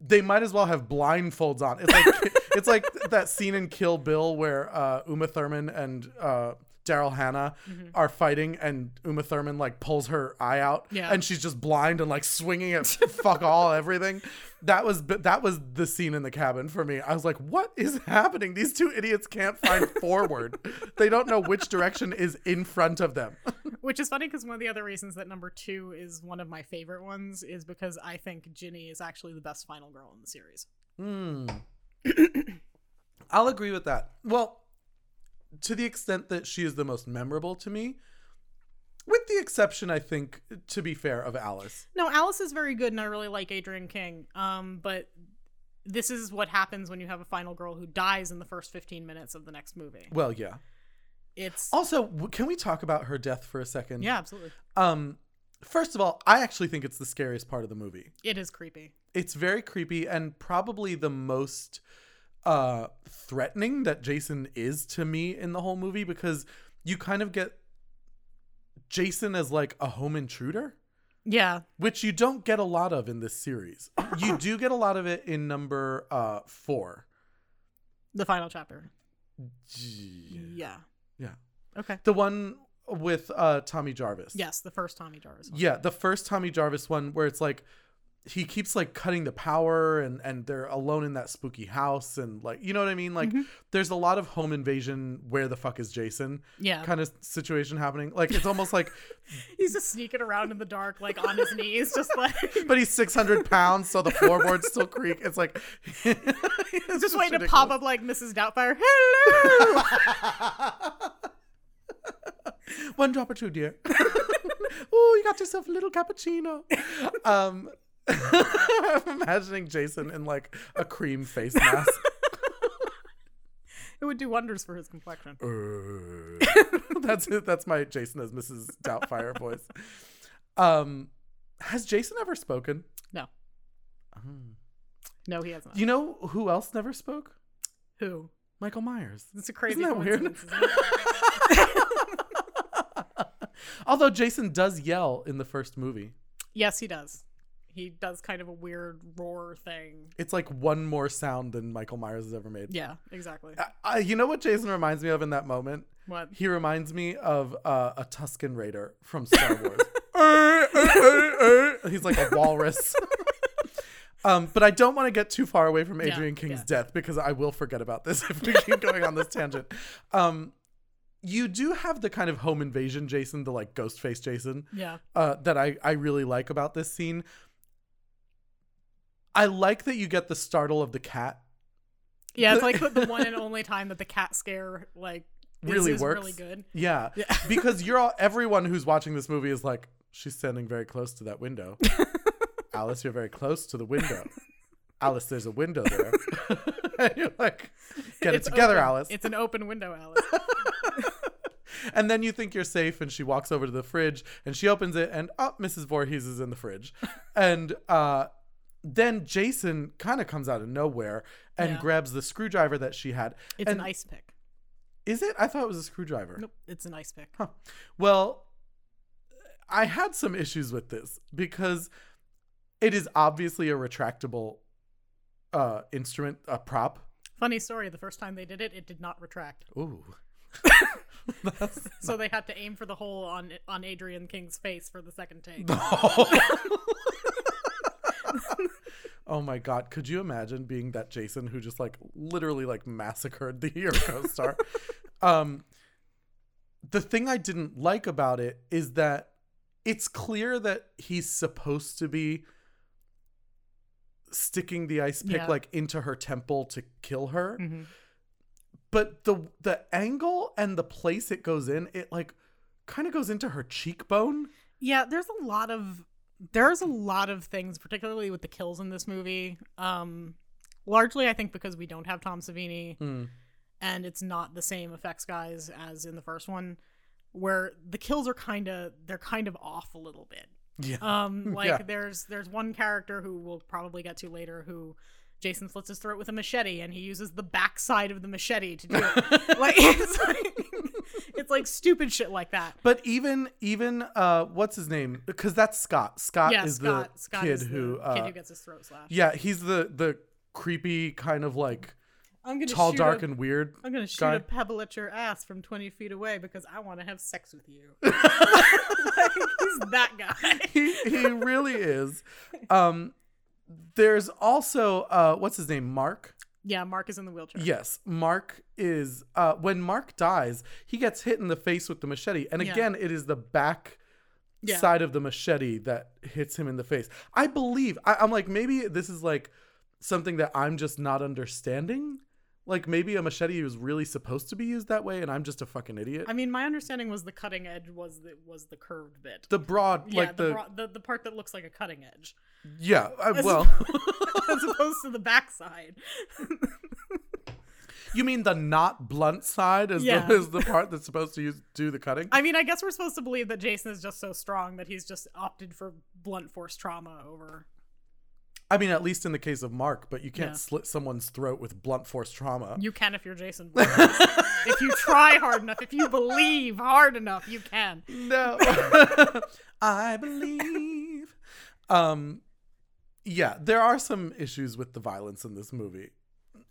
S1: they might as well have blindfolds on. It's like it's like that scene in kill bill where uh uma thurman and uh Daryl Hannah are fighting, and Uma Thurman like pulls her eye out,
S2: Yeah.
S1: and she's just blind and like swinging at fuck all everything. That was that was the scene in the cabin for me. I was like, "What is happening? These two idiots can't find forward. They don't know which direction is in front of them."
S2: Which is funny because one of the other reasons that number two is one of my favorite ones is because I think Ginny is actually the best final girl in the series.
S1: Hmm. I'll agree with that. Well, to the extent that she is the most memorable to me, with the exception, I think, to be fair, of Alice.
S2: No, Alice is very good, and I really like Adrienne King. Um, but this is what happens when you have a final girl who dies in the first fifteen minutes of the next movie.
S1: Well, yeah.
S2: It's
S1: Also, can we talk about her death for a second?
S2: yeah, absolutely.
S1: Um, first of all, I actually think it's the scariest part of the movie.
S2: It is creepy.
S1: It's very creepy and probably the most uh threatening that Jason is to me in the whole movie because you kind of get Jason as like a home intruder,
S2: Yeah,
S1: which you don't get a lot of in this series. You do get a lot of it in number uh 4.
S2: the final chapter.
S1: Yeah.
S2: Yeah.
S1: Yeah.
S2: Okay.
S1: The one with uh Tommy Jarvis.
S2: Yes, the first Tommy Jarvis. one.
S1: Yeah, the first Tommy Jarvis one where it's like he keeps like cutting the power and and they're alone in that spooky house and like you know what I mean? Like there's a lot of home invasion where the fuck is Jason
S2: Yeah.
S1: kind of situation happening. Like it's almost like
S2: He's just sneaking around in the dark, like on his knees, just like
S1: but he's 600 pounds so the floorboards still creak. It's like it's
S2: just waiting to pop up like Mrs. Doubtfire. Hello.
S1: One drop or two, dear. oh, you got yourself a little cappuccino. Um, I'm imagining Jason in like a cream face mask.
S2: it would do wonders for his complexion.
S1: that's it. That's my Jason as Mrs. Doubtfire voice. Um, has Jason ever spoken?
S2: No. No, he has not.
S1: You know who else never spoke?
S2: Who?
S1: Michael Myers.
S2: It's a crazy
S1: Isn't that weird?
S2: coincidence. isn't it?
S1: Although Jason does yell in the first movie.
S2: yes, he does. He does kind of a weird roar thing.
S1: It's like one more sound than Michael Myers has ever made.
S2: Yeah, exactly.
S1: I, I- you know what Jason reminds me of in that moment?
S2: What?
S1: He reminds me of uh, a Tusken Raider from Star Wars. Eh, eh, eh. He's like a walrus. um, but I don't want to get too far away from Adrienne King's
S2: yeah.
S1: death because I will forget about this if we keep going on this tangent. Um, you do have the kind of home invasion Jason, the like ghost face Jason,
S2: Yeah.
S1: uh, that I, I really like about this scene. I like that you get the startle of the cat.
S2: Yeah, it's like the one and only time that the cat scare like
S1: Really works.
S2: really good.
S1: Yeah.
S2: Yeah.
S1: because you're all everyone who's watching this movie is like, she's standing very close to that window. Alice, you're very close to the window. Alice, there's a window there. and you're like, get
S2: It's
S1: it together,
S2: open.
S1: Alice.
S2: It's an open window, Alice.
S1: and then you think you're safe, and she walks over to the fridge and she opens it, and oh, Mrs. Voorhees is in the fridge, and uh, then Jason kind of comes out of nowhere and
S2: Yeah.
S1: grabs the screwdriver that she had.
S2: It's
S1: and
S2: an ice pick.
S1: Is it? I thought it was a screwdriver.
S2: Nope, it's an ice pick.
S1: Huh. Well, I had some issues with this because it is obviously a retractable uh instrument, a prop.
S2: Funny story. The first time they did it, it did not retract.
S1: Ooh.
S2: So they had to aim for the hole on on Adrienne King's face for the second take.
S1: oh my god, could you imagine being that Jason who just like literally like massacred the hero co-star? um the thing I didn't like about it is that it's clear that he's supposed to be sticking the ice pick
S2: Yeah.
S1: like into her temple to kill her.
S2: Mhm.
S1: But the the angle and the place it goes in, it like kind of goes into her cheekbone.
S2: Yeah, there's a lot of there's a lot of things, particularly with the kills in this movie. Um, largely, I think because we don't have Tom Savini
S1: Mm.
S2: and it's not the same effects guys as in the first one, where the kills are kind of they're kind of off a little bit.
S1: Yeah.
S2: Um, like
S1: Yeah.
S2: there's there's one character who we'll probably get to later who Jason slits his throat with a machete and he uses the backside of the machete to do it. like like it's like stupid shit like that.
S1: But even even uh what's his name? Because that's Scott. Scott
S2: yeah,
S1: is
S2: Scott,
S1: the
S2: Scott
S1: kid
S2: is the
S1: who uh
S2: kid who gets his throat slashed.
S1: Yeah, he's the the creepy kind of like
S2: I'm gonna
S1: tall, dark,
S2: a,
S1: and weird.
S2: I'm gonna shoot
S1: guy.
S2: a pebble at your ass from 20 feet away because I want to have sex with you. like, he's that guy.
S1: he he really is. Um there's also uh what's his name? Mark?
S2: Yeah, Mark is in the wheelchair.
S1: Yes, Mark is uh when Mark dies, he gets hit in the face with the machete. And
S2: Yeah.
S1: again, it is the back
S2: Yeah.
S1: side of the machete that hits him in the face. I believe I, I'm like maybe this is like something that I'm just not understanding. Like maybe a machete was really supposed to be used that way, and I'm just a fucking idiot.
S2: I mean, my understanding was the cutting edge was the was the curved bit.
S1: the broad,
S2: yeah,
S1: like
S2: the,
S1: the,
S2: bro- the the part that looks like a cutting edge,
S1: yeah. I,
S2: As
S1: well,
S2: as opposed to the backside.
S1: you mean the not blunt side is
S2: Yeah.
S1: the is the part that's supposed to use do the cutting?
S2: I mean, I guess we're supposed to believe that Jason is just so strong that he's just opted for blunt force trauma over.
S1: I mean, at least in the case of Mark, but you can't
S2: Yeah.
S1: slit someone's throat with blunt force trauma.
S2: You can if you're Jason. If you try hard enough, if you believe hard enough, you can.
S1: No. I believe. Um yeah, there are some issues with the violence in this movie.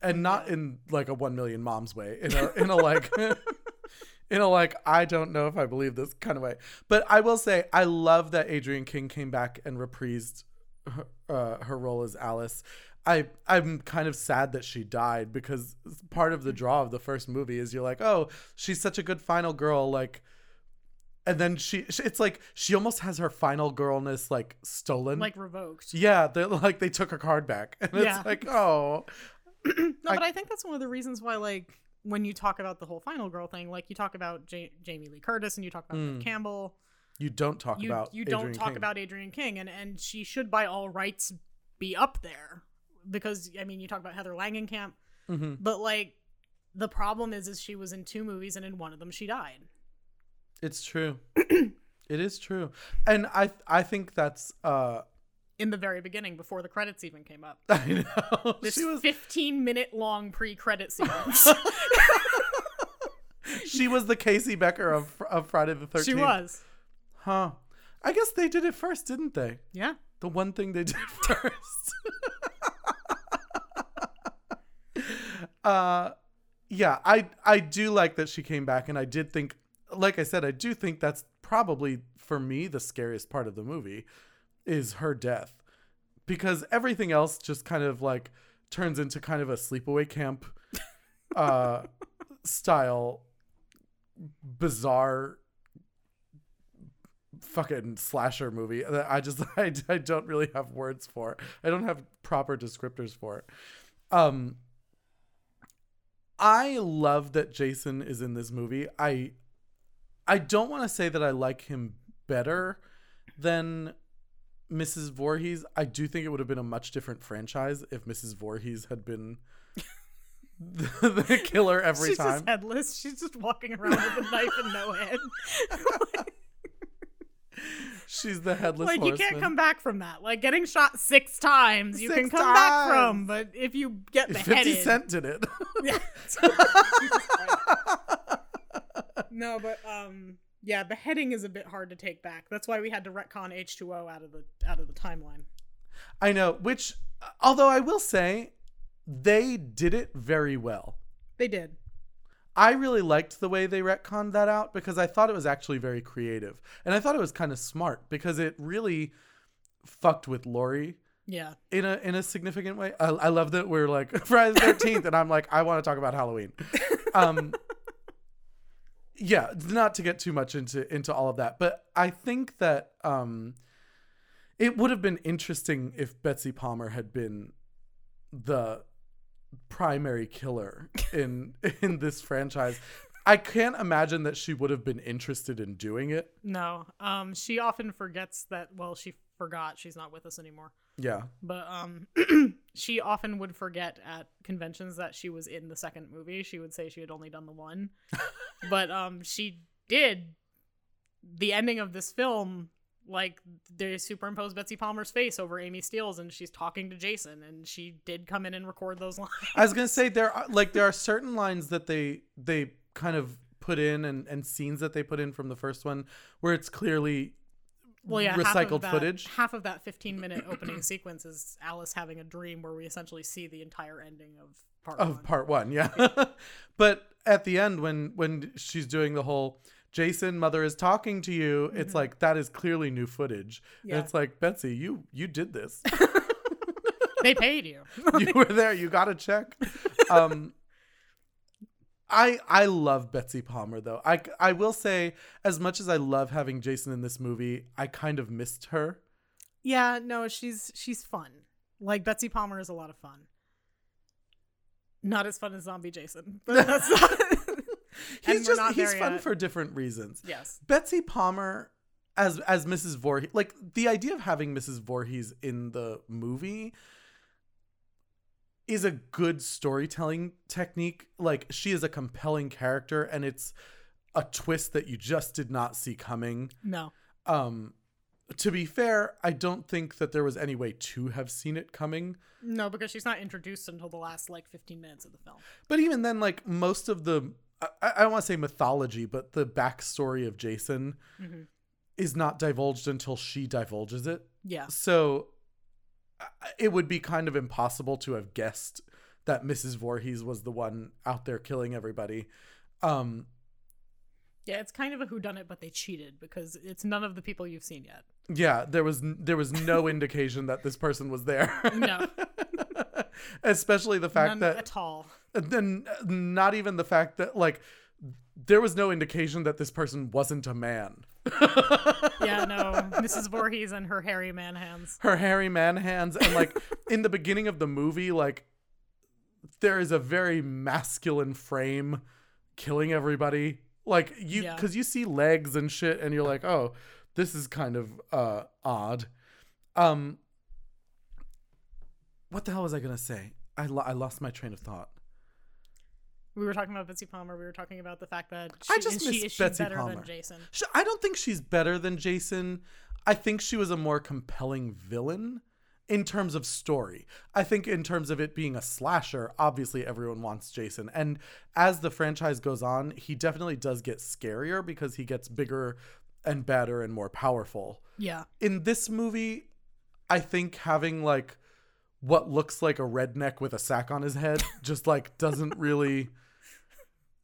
S1: And not in like a 1 million moms way, in a in a like in a like I don't know if I believe this kind of way. But I will say I love that Adrienne King came back and reprised her, uh, her role as Alice. I I'm kind of sad that she died because part of the draw of the first movie is you're like, "Oh, she's such a good final girl like and then she it's like she almost has her final girlness like stolen.
S2: Like revoked.
S1: yeah, they like they took her card back. And
S2: Yeah.
S1: it's like, "Oh,
S2: No,
S1: I-
S2: but I think that's one of the reasons why, like, when you talk about the whole final girl thing, like you talk about ja- Jamie Lee Curtis and you talk about
S1: Mm.
S2: Campbell,
S1: you don't talk
S2: you
S1: about
S2: you don't
S1: Adrienne
S2: talk
S1: King.
S2: about Adrienne King, and and she should by all rights be up there because I mean you talk about Heather Langenkamp,
S1: Mhm.
S2: but like the problem is is she was in two movies and in one of them she died.
S1: It's true. it is true. And I I think that's uh
S2: In the very beginning, before the credits even came up,
S1: I know.
S2: this
S1: she was
S2: 15 minute long pre credit sequence.
S1: she was the Casey Becker of of Friday the 13th.
S2: she was,
S1: Huh. I guess they did it first, didn't they?
S2: yeah.
S1: The one thing they did first. uh yeah, I I do like that she came back and I did think like I said, I do think that's probably for me the scariest part of the movie is her death. Because everything else just kind of like turns into kind of a sleepaway camp uh style bizarre fucking slasher movie that I just I, I don't really have words for. I don't have proper descriptors for it. Um I love that Jason is in this movie. I I don't want to say that I like him better than Mrs. Voorhees. I do think it would have been a much different franchise if Mrs. Voorhees had been the, the killer every
S2: She's
S1: time.
S2: She's just headless. She's just walking around with a knife and no head.
S1: She's the headless
S2: like you can't come back from that. Like getting shot six times, you can come back from, but if you get
S1: Fifty
S2: Cent
S1: Cent did it.
S2: Yeah. no, but um, yeah, beheading is a bit hard to take back. That's why we had to retcon H two O out of the out of the timeline.
S1: I know. Which, although I will say, they did it very well.
S2: They did.
S1: I really liked the way they retconned that out because I thought it was actually very creative. And I thought it was kind of smart because it really fucked with Lori
S2: Yeah.
S1: in a in a significant way. I, I love that we're like Friday the thirteenth and I'm like, I want to talk about Halloween. Um Yeah, not to get too much into into all of that, but I think that um it would have been interesting if Betsy Palmer had been the primary killer in in this franchise. I can't imagine that she would have been interested in doing it.
S2: No. Um, she often forgets that. Well, she forgot she's not with us anymore.
S1: Yeah.
S2: But um, she often would forget at conventions that she was in the second movie. She would say she had only done the one, but um, she did. The ending of this film, like they superimposed Betsy Palmer's face over Amy Steele's, and she's talking to Jason, and she did come in and record those lines.
S1: I was gonna say there are like there are certain lines that they they kind of put in and and scenes that they put in from the first one where it's clearly
S2: well, yeah,
S1: recycled
S2: half that,
S1: footage.
S2: Half of that 15 minute opening sequence is Alice having a dream where we essentially see the entire ending of part
S1: of
S2: one.
S1: part one yeah but at the end when when she's doing the whole jason mother is talking to you it's like that is clearly new footage And
S2: Yeah.
S1: it's like betsy you you did this
S2: they paid you.
S1: you were there you got a check um i i love betsy palmer though i i will say as much as i love having jason in this movie i kind of missed her
S2: Yeah, no, she's she's fun. Like Betsy Palmer is a lot of fun. Not as fun as Zombie Jason, but that's not.
S1: He's just he's fun
S2: yet.
S1: for different reasons
S2: yes.
S1: Betsy Palmer as as Mrs. Voorhees, like the idea of having Mrs. Voorhees in the movie is a good storytelling technique. Like she is a compelling character and it's a twist that you just did not see coming.
S2: No.
S1: Um to be fair, I don't think that there was any way to have seen it coming.
S2: No, because she's not introduced until the last like 15 minutes of the film.
S1: But even then, like most of the, I, I don't want to say mythology, but the backstory of Jason
S2: Mhm.
S1: is not divulged until she divulges it.
S2: Yeah.
S1: So it would be kind of impossible to have guessed that Mrs. Voorhees was the one out there killing everybody. Um,
S2: Yeah, it's kind of a whodunit, but they cheated because it's none of the people you've seen yet.
S1: yeah, there was there was no indication that this person was there.
S2: No.
S1: Especially the fact
S2: None
S1: that
S2: at all.
S1: Then not even the fact that like there was no indication that this person wasn't a man.
S2: Yeah, no. Mrs. Voorhees and her hairy man hands.
S1: her hairy man hands and like in the beginning of the movie like there is a very masculine frame killing everybody like you
S2: Yeah.
S1: because you see legs and shit and you're like oh this is kind of uh odd um what the hell was i gonna say i, lo- I lost my train of thought
S2: We were talking about Betsy Palmer. We were talking about the fact that she,
S1: I just
S2: is she,
S1: miss
S2: is she
S1: Betsy
S2: better
S1: Palmer.
S2: than Jason.
S1: Sh- I don't think she's better than Jason. I think she was a more compelling villain in terms of story. I think in terms of it being a slasher, obviously everyone wants Jason. And as the franchise goes on, he definitely does get scarier because he gets bigger and better and more powerful.
S2: Yeah.
S1: In this movie, I think having like what looks like a redneck with a sack on his head just like doesn't really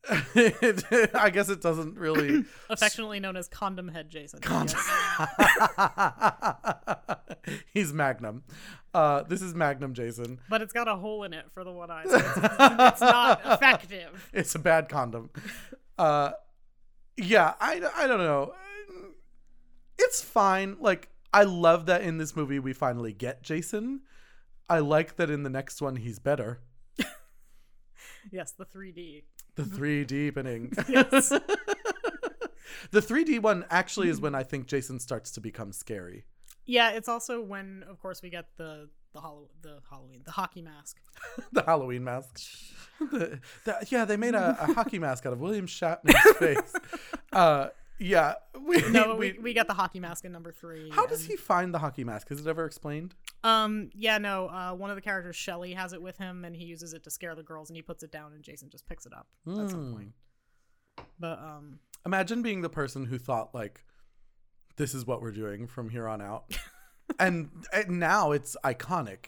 S1: I guess it doesn't really
S2: Affectionately known as Condom Head Jason.
S1: Condom- He's Magnum. Uh, this is Magnum Jason.
S2: But it's got a hole in it for the one eye. So it's, it's not effective.
S1: It's a bad condom. Uh, yeah, I, I don't know. It's fine. Like, I love that in this movie we finally get Jason. I like that in the next one he's better.
S2: Yes, the 3D.
S1: The 3 deepening.
S2: Yes.
S1: the 3D one actually is when I think Jason starts to become scary.
S2: Yeah, it's also when, of course, we get the the Hallow- the Halloween, the hockey mask.
S1: the Halloween mask. The, the, yeah, they made a, a hockey mask out of William Shatner's face. Uh, yeah, we,
S2: No,
S1: we,
S2: we, got the hockey mask in number three.
S1: How does he find the hockey mask? Is it ever explained?
S2: Um, yeah, no. Uh, one of the characters, Shelly, has it with him, and he uses it to scare the girls, and he puts it down, and Jason just picks it up at some
S1: Hmm.
S2: point. But um,
S1: Imagine being the person who thought like, "This is what we're doing from here on out," and, and now it's iconic.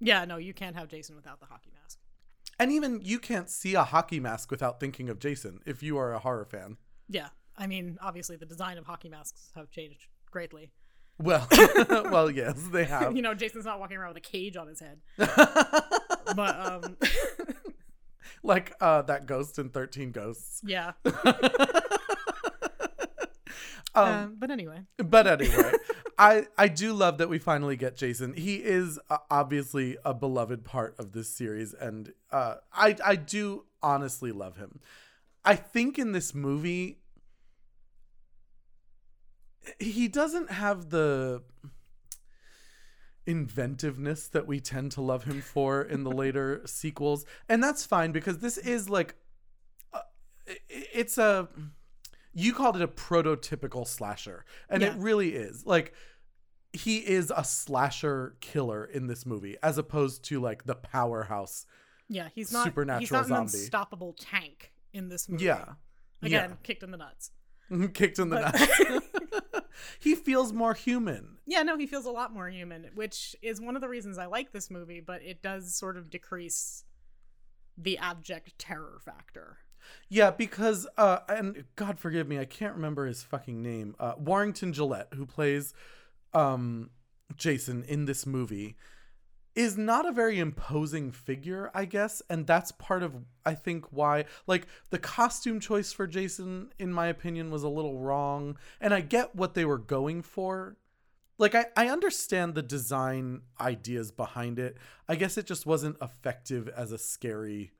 S2: yeah, no, you can't have Jason without the hockey mask.
S1: And even you can't see a hockey mask without thinking of Jason if you are a horror fan.
S2: Yeah, I mean, obviously, the design of hockey masks have changed greatly.
S1: Well, well, yes, they have.
S2: you know, Jason's not walking around with a cage on his head. but um,
S1: like uh, that ghost in Thirteen Ghosts.
S2: yeah.
S1: Um,
S2: Um, but anyway,
S1: but anyway, I I do love that we finally get Jason. He is uh, obviously a beloved part of this series, and uh, I I do honestly love him. I think in this movie, he doesn't have the inventiveness that we tend to love him for in the later sequels, and that's fine because this is like, uh, it's a you called it a prototypical slasher. And it really is. Like he is a slasher killer in this movie as opposed to like the powerhouse
S2: yeah, he's not
S1: Supernatural
S2: he's not an
S1: zombie.
S2: unstoppable tank in this movie.
S1: yeah.
S2: Again, kicked in the nuts.
S1: kicked in the
S2: But-
S1: nuts he feels more human
S2: Yeah, no, he feels a lot more human, which is one of the reasons I like this movie, but it does sort of decrease the abject terror factor.
S1: yeah because uh and god forgive me i can't remember his fucking name uh warrington gillette who plays um jason in this movie is not a very imposing figure, I guess, and that's part of I think why like the costume choice for Jason in my opinion was a little wrong, and I get what they were going for. Like I I understand the design ideas behind it. I guess it just wasn't effective as a scary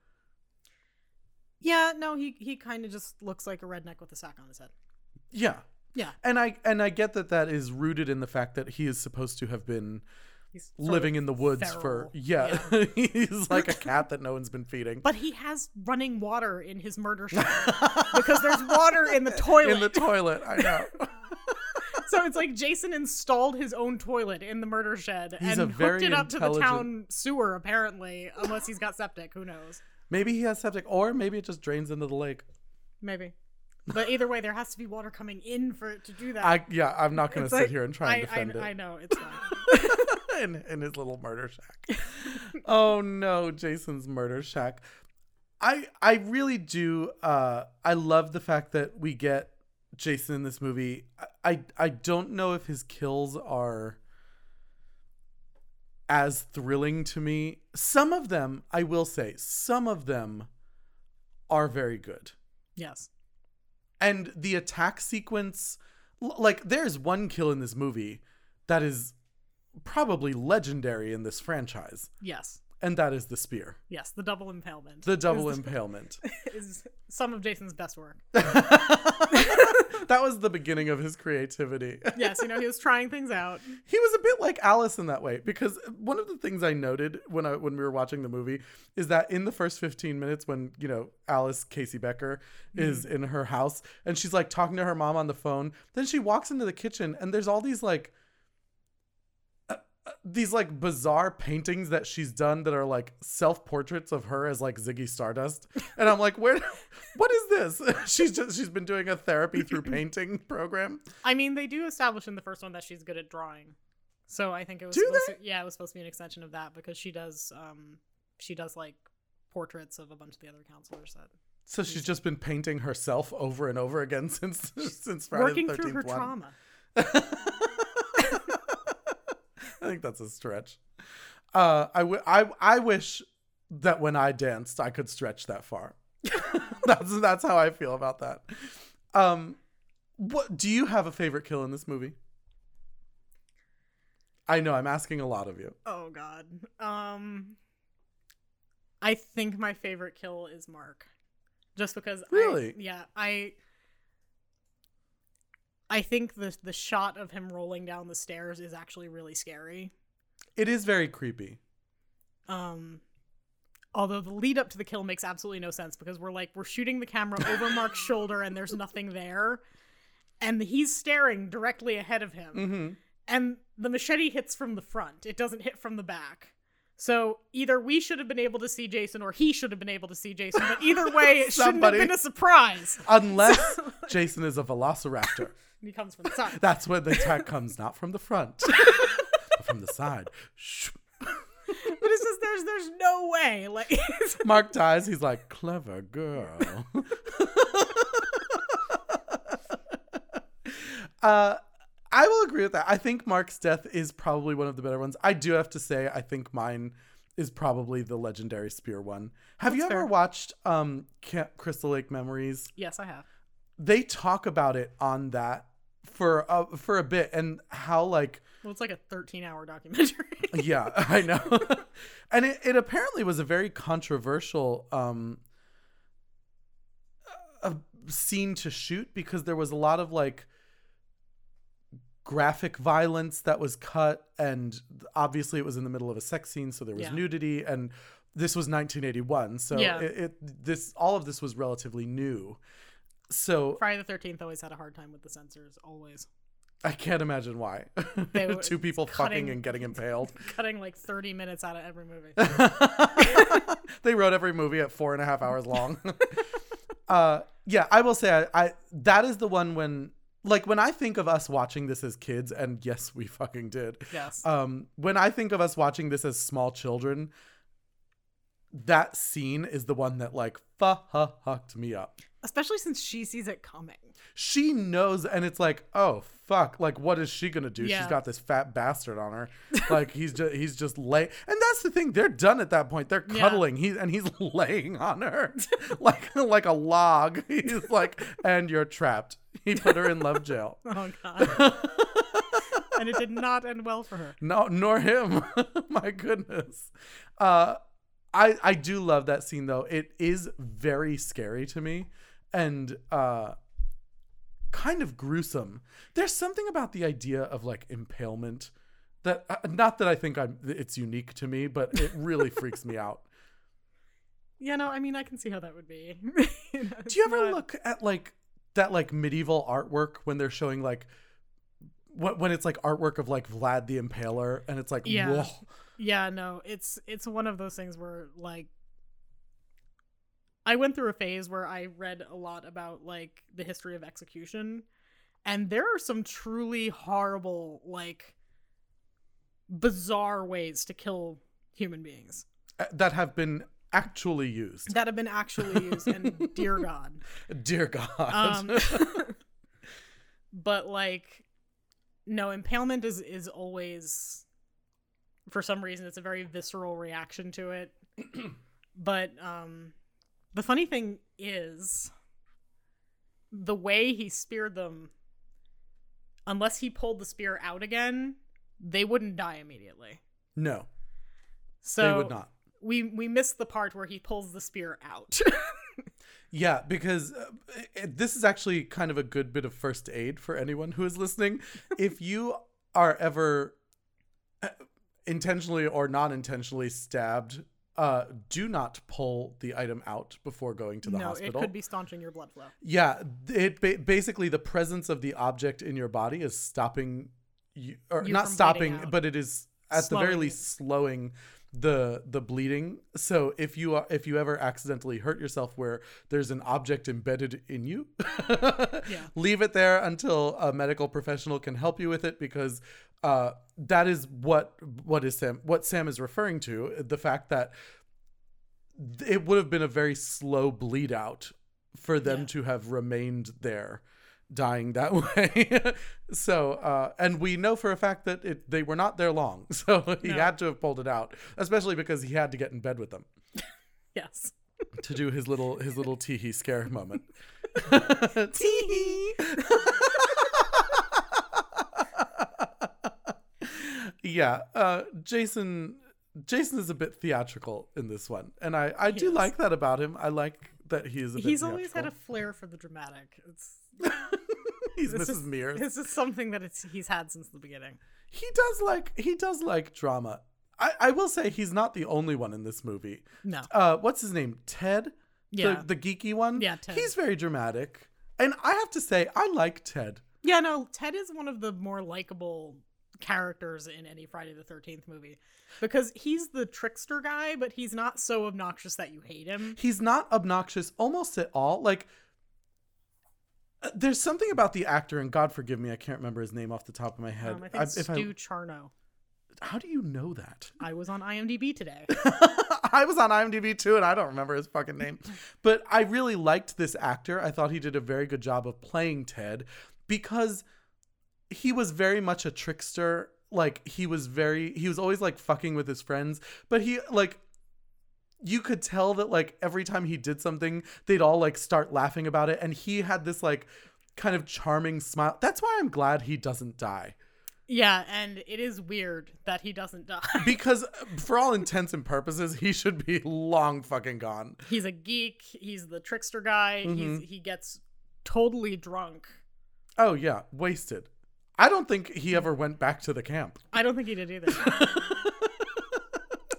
S2: Yeah, no, he he kind of just looks like a redneck with a sack on his head.
S1: Yeah.
S2: Yeah,
S1: And I and I get that that is rooted in the fact that he is supposed to have been
S2: he's
S1: living in the woods for
S2: feral.
S1: yeah, he's like a cat that no one's been feeding.
S2: But he has running water in his murder shack because there's water in the toilet.
S1: in the toilet, I know.
S2: so it's like Jason installed his own toilet in the murder shed
S1: He's
S2: and hooked it up to the town sewer. Apparently, unless he's got septic, who knows?
S1: Maybe he has septic, or maybe it just drains into the lake.
S2: Maybe. But either way, there has to be water coming in for it to do that.
S1: I yeah, I'm not gonna sit
S2: like-
S1: here and try and defend
S2: I, I
S1: it
S2: know it's fine.
S1: In, in his little murder shack. oh no, Jason's murder shack. I I really do. Uh, I love the fact that we get Jason in this movie. I I, I don't know if his kills are as thrilling to me. Some of them, I will say, some of them are very good.
S2: yes.
S1: and the attack sequence like there's one kill in this movie that is probably legendary in this franchise
S2: Yes.
S1: and that is the spear
S2: Yes. The double impalement.
S1: the double
S2: is,
S1: impalement
S2: is some of Jason's best work.
S1: that was the beginning of his creativity
S2: Yes, you know, he was trying things out.
S1: he was a bit like Alice in that way because one of the things I noted when I when we were watching the movie is that in the first 15 minutes when you know Alice Casey Becker is mm. in her house and she's like talking to her mom on the phone then she walks into the kitchen and there's all these like these like bizarre paintings that she's done that are like self portraits of her as like Ziggy Stardust and I'm like where what is this she's just she's been doing a therapy through painting program
S2: I mean, they do establish in the first one that she's good at drawing. So I think it was
S1: Do
S2: supposed to, yeah, it was supposed to be an extension of that because she does um she does like portraits of a bunch of the other counselors that
S1: So she's just been painting herself over and over again since since Friday
S2: working
S1: the 13th
S2: through her
S1: one.
S2: trauma.
S1: I think that's a stretch. Uh, I, w- I, I wish that when I danced, I could stretch that far. that's that's how I feel about that. Um, what do you have a favorite kill in this movie? I know I'm asking a lot of you.
S2: Oh god. Um I think my favorite kill is Mark. Just because I-
S1: Really?
S2: yeah, I I think the the shot of him rolling down the stairs is actually really scary.
S1: It is very creepy.
S2: Um, although the lead up to the kill makes absolutely no sense because we're like we're shooting the camera over Mark's shoulder and there's nothing there, and he's staring directly ahead of him,
S1: Mm-hmm.
S2: and the machete hits from the front. It doesn't hit from the back. So either we should have been able to see Jason or he should have been able to see Jason. But either way, it shouldn't have been a surprise.
S1: Unless Jason is a velociraptor.
S2: And he comes from the side.
S1: That's when the attack comes not from the front, but from the side.
S2: But it's just there's there's no way. Like
S1: Mark dies. He's like, clever girl. uh, I will agree with that. I think Mark's death is probably one of the better ones. I do have to say, I think mine is probably the legendary spear one. Have you
S2: That's
S1: ever
S2: fair.
S1: watched um Crystal Lake Memories?
S2: yes, I have.
S1: They talk about it on that for a, for a bit and how like
S2: Well, it's like a 13 hour documentary.
S1: yeah, I know. and it, it apparently was a very controversial um uh, scene to shoot because there was a lot of like graphic violence that was cut and obviously it was in the middle of a sex scene so there was
S2: Yeah.
S1: nudity and this was 1981 so
S2: Yeah.
S1: it, it this all of this was relatively new so
S2: Friday the 13th always had a hard time with the censors, always.
S1: i can't imagine why two people fucking and getting impaled
S2: Cutting like 30 minutes out of every movie.
S1: they wrote every movie at four and a half hours long. uh, yeah, I will say I, I that is the one when like when I think of us watching this as kids, and yes, we fucking did.
S2: Yes.
S1: Um, when I think of us watching this as small children, that scene is the one that like fucked me up.
S2: Especially since she sees it coming.
S1: She knows, and it's like, oh fuck, like what is she gonna do? She's got this fat bastard on her. Like he's just he's just lay, and that's the thing. They're done at that point. They're
S2: Yeah.
S1: cuddling. He's and he's laying on her like like a log. He's like, and you're trapped. He put her in love jail.
S2: Oh, God. and it did not end well for her.
S1: No, nor him. My goodness. Uh, I I do love that scene though. It is very scary to me, and uh, kind of gruesome. There's something about the idea of like impalement that uh, not that I think I'm it's unique to me, but it really freaks me out.
S2: Yeah, no, I mean, I can see how that would be. You know,
S1: Do you ever
S2: not-
S1: look at like that like medieval artwork when they're showing like when when it's like artwork of like Vlad the Impaler and it's like
S2: Yeah.
S1: whoa.
S2: Yeah, no, it's it's one of those things where like I went through a phase where I read a lot about like the history of execution and there are some truly horrible like bizarre ways to kill human beings
S1: uh, that have been actually used.
S2: that have been actually used and dear god
S1: Dear God.
S2: um but like no impalement is is always for some reason it's a very visceral reaction to it but um the funny thing is the way he speared them unless he pulled the spear out again they wouldn't die immediately
S1: no,
S2: so
S1: they would not.
S2: we we missed the part where he pulls the spear out
S1: Yeah, because uh, it, this is actually kind of a good bit of first aid for anyone who is listening. if you are ever uh, intentionally or non intentionally stabbed, uh, do not pull the item out before going to the
S2: no
S1: hospital.
S2: it could be staunching your blood flow.
S1: Yeah, it ba- basically the presence of the object in your body is stopping you, or
S2: You
S1: not stopping, but it is at the very least slowing the the bleeding. So if you are, if you ever accidentally hurt yourself where there's an object embedded in you, leave it there until a medical professional can help you with it because uh, that is what what is Sam what Sam is referring to the fact that it would have been a very slow bleed out for them
S2: Yeah.
S1: to have remained there dying that way so uh and we know for a fact that it they were not there long so he
S2: No.
S1: had to have pulled it out especially because he had to get in bed with them
S2: yes
S1: to do his little his little teehee scare moment Tee hee. yeah uh jason jason is a bit theatrical in this one and i i do
S2: Yes.
S1: like that about him i like that he is a bit
S2: he's always had a flair for the dramatic. It's
S1: he's
S2: this
S1: mrs
S2: is,
S1: mears
S2: This is something that it's he's had since the beginning.
S1: he does like he does like drama I, I will say he's not the only one in this movie.
S2: No.
S1: Uh, what's his name? Ted,
S2: Yeah.
S1: the the geeky one.
S2: Yeah, Ted.
S1: He's very dramatic, and I have to say I like Ted.
S2: Yeah, no, Ted is one of the more likable characters in any Friday the 13th movie because he's the trickster guy, but he's not so obnoxious that you hate him.
S1: He's not obnoxious almost at all. Like, uh, there's something about the actor, and God forgive me, I can't remember his name off the top of my head.
S2: Um, I think
S1: I-
S2: Stu Charno.
S1: how do you know that?
S2: I was on IMDb today.
S1: I was on IMDb too, and I don't remember his fucking name. But I really liked this actor. I thought he did a very good job of playing Ted because he was very much a trickster. Like he was very, he was always like fucking with his friends, but he like. You could tell that like every time he did something, they'd all like start laughing about it, and he had this like kind of charming smile. That's why I'm glad he doesn't die.
S2: yeah, and it is weird that he doesn't die.
S1: because for all intents and purposes, he should be long fucking gone.
S2: he's a geek, he's the trickster guy,
S1: Mm-hmm.
S2: he's, he gets totally drunk.
S1: Oh yeah, wasted. I don't think he ever went back to the camp.
S2: I don't think he did either.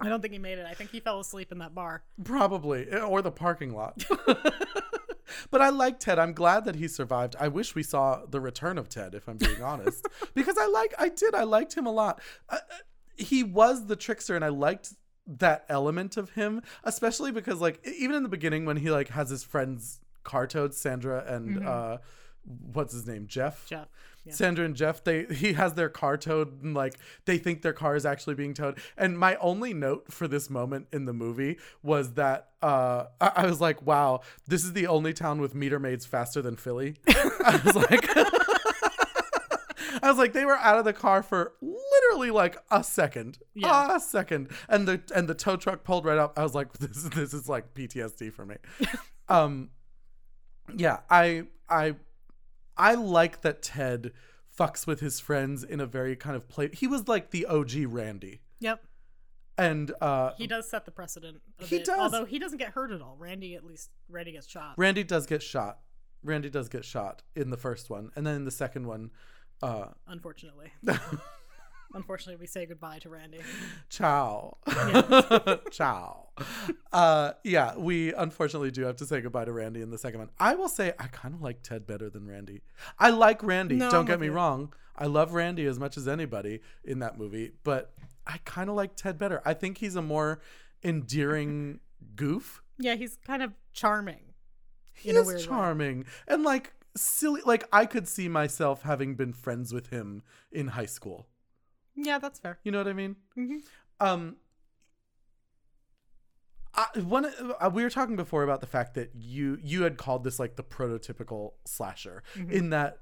S2: I don't think he made it. I think he fell asleep in that bar.
S1: Probably, eh, or the parking lot. but I like Ted. I'm glad that he survived. I wish we saw the return of Ted, if I'm being honest, because I like, I did, I liked him a lot. Uh, uh, he was the trickster, and I liked that element of him, especially because, like, even in the beginning when he like has his friends car towed, Sandra and uh, what's his name, Jeff.
S2: Jeff. Yeah.
S1: Sandra and Jeff, they he has their car towed and like they think their car is actually being towed. And my only note for this moment in the movie was that uh I, I was like, wow, this is the only town with meter maids faster than Philly. I was like I was like, they were out of the car for literally like a second,
S2: Yeah.
S1: a second, and the and the tow truck pulled right up. I was like, this is this is like PTSD for me. um, yeah, I I I like that Ted fucks with his friends in a very kind of play. He was like the OG Randy,
S2: Yep.
S1: and uh,
S2: He does set the precedent.
S1: He
S2: bit,
S1: does.
S2: Although he doesn't get hurt at all. Randy at least Randy gets shot.
S1: Randy does get shot. Randy does get shot in the first one, and then in the second one, uh,
S2: unfortunately. unfortunately, we say goodbye to Randy.
S1: ciao, ciao. Uh, yeah, we unfortunately do have to say goodbye to Randy in the second one. I will say I kind of like Ted better than Randy. I like Randy.
S2: No,
S1: don't
S2: I'm
S1: get me
S2: you.
S1: wrong. I love Randy as much as anybody in that movie, but I kind of like Ted better. I think he's a more endearing goof.
S2: Yeah, he's kind of charming.
S1: He is
S2: weird way.
S1: charming and like silly. Like I could see myself having been friends with him in high school.
S2: Yeah, that's fair.
S1: You know what I mean?
S2: Mhm.
S1: Um, I, one uh, we were talking before about the fact that you you had called this like the prototypical slasher in that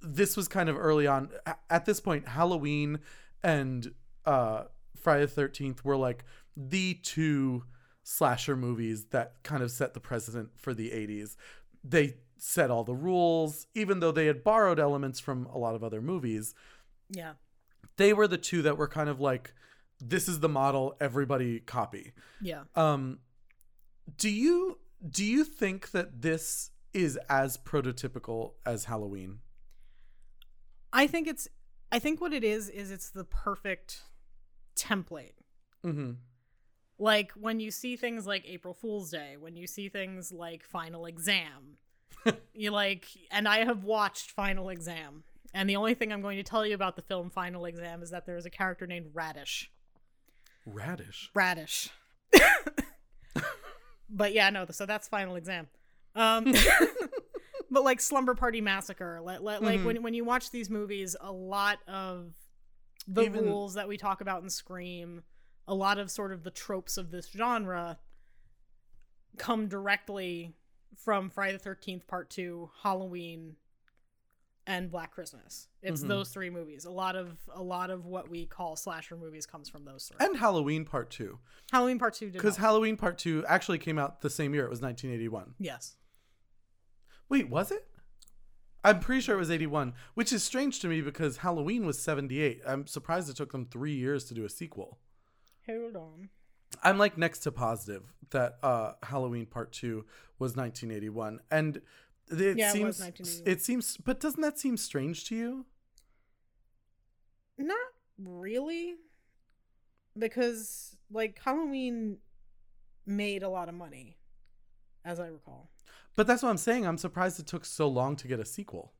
S1: this was kind of early on. At this point, Halloween and uh, Friday the Thirteenth were like the two slasher movies that kind of set the precedent for the '80s. They set all the rules, even though they had borrowed elements from a lot of other movies
S2: Yeah.
S1: they were the two that were kind of like this is the model everybody copy
S2: Yeah.
S1: um do you do you think that this is as prototypical as halloween
S2: I think it's I think what it is is it's the perfect template.
S1: mm-hmm
S2: Like when you see things like April Fool's Day, when you see things like Final Exam, you like, and I have watched Final Exam, and the only thing I'm going to tell you about the film Final Exam is that there is a character named Radish.
S1: Radish
S2: Radish. but yeah, no, so that's Final Exam. Um, but like Slumber Party Massacre, like, like
S1: Mhm.
S2: when when you watch these movies, a lot of the
S1: Even-
S2: rules that we talk about in Scream, a lot of sort of the tropes of this genre come directly from Friday the Thirteenth Part Two, Halloween, and Black Christmas. It's
S1: Mhm.
S2: those three movies. A lot of a lot of what we call slasher movies comes from those three.
S1: and halloween part two
S2: Halloween Part Two did
S1: because halloween part two actually came out the same year it was 1981
S2: yes.
S1: wait was it i'm pretty sure it was 81 which is strange to me because halloween was 78 i'm surprised it took them three years to do a sequel
S2: Hold on.
S1: I'm like next to positive that uh Halloween Part 2 was 1981 and it
S2: Yeah, it
S1: seems
S2: was
S1: it seems but doesn't that seem strange to you?
S2: Not really. because like Halloween made a lot of money, as I recall.
S1: But that's what I'm saying. I'm surprised it took so long to get a sequel.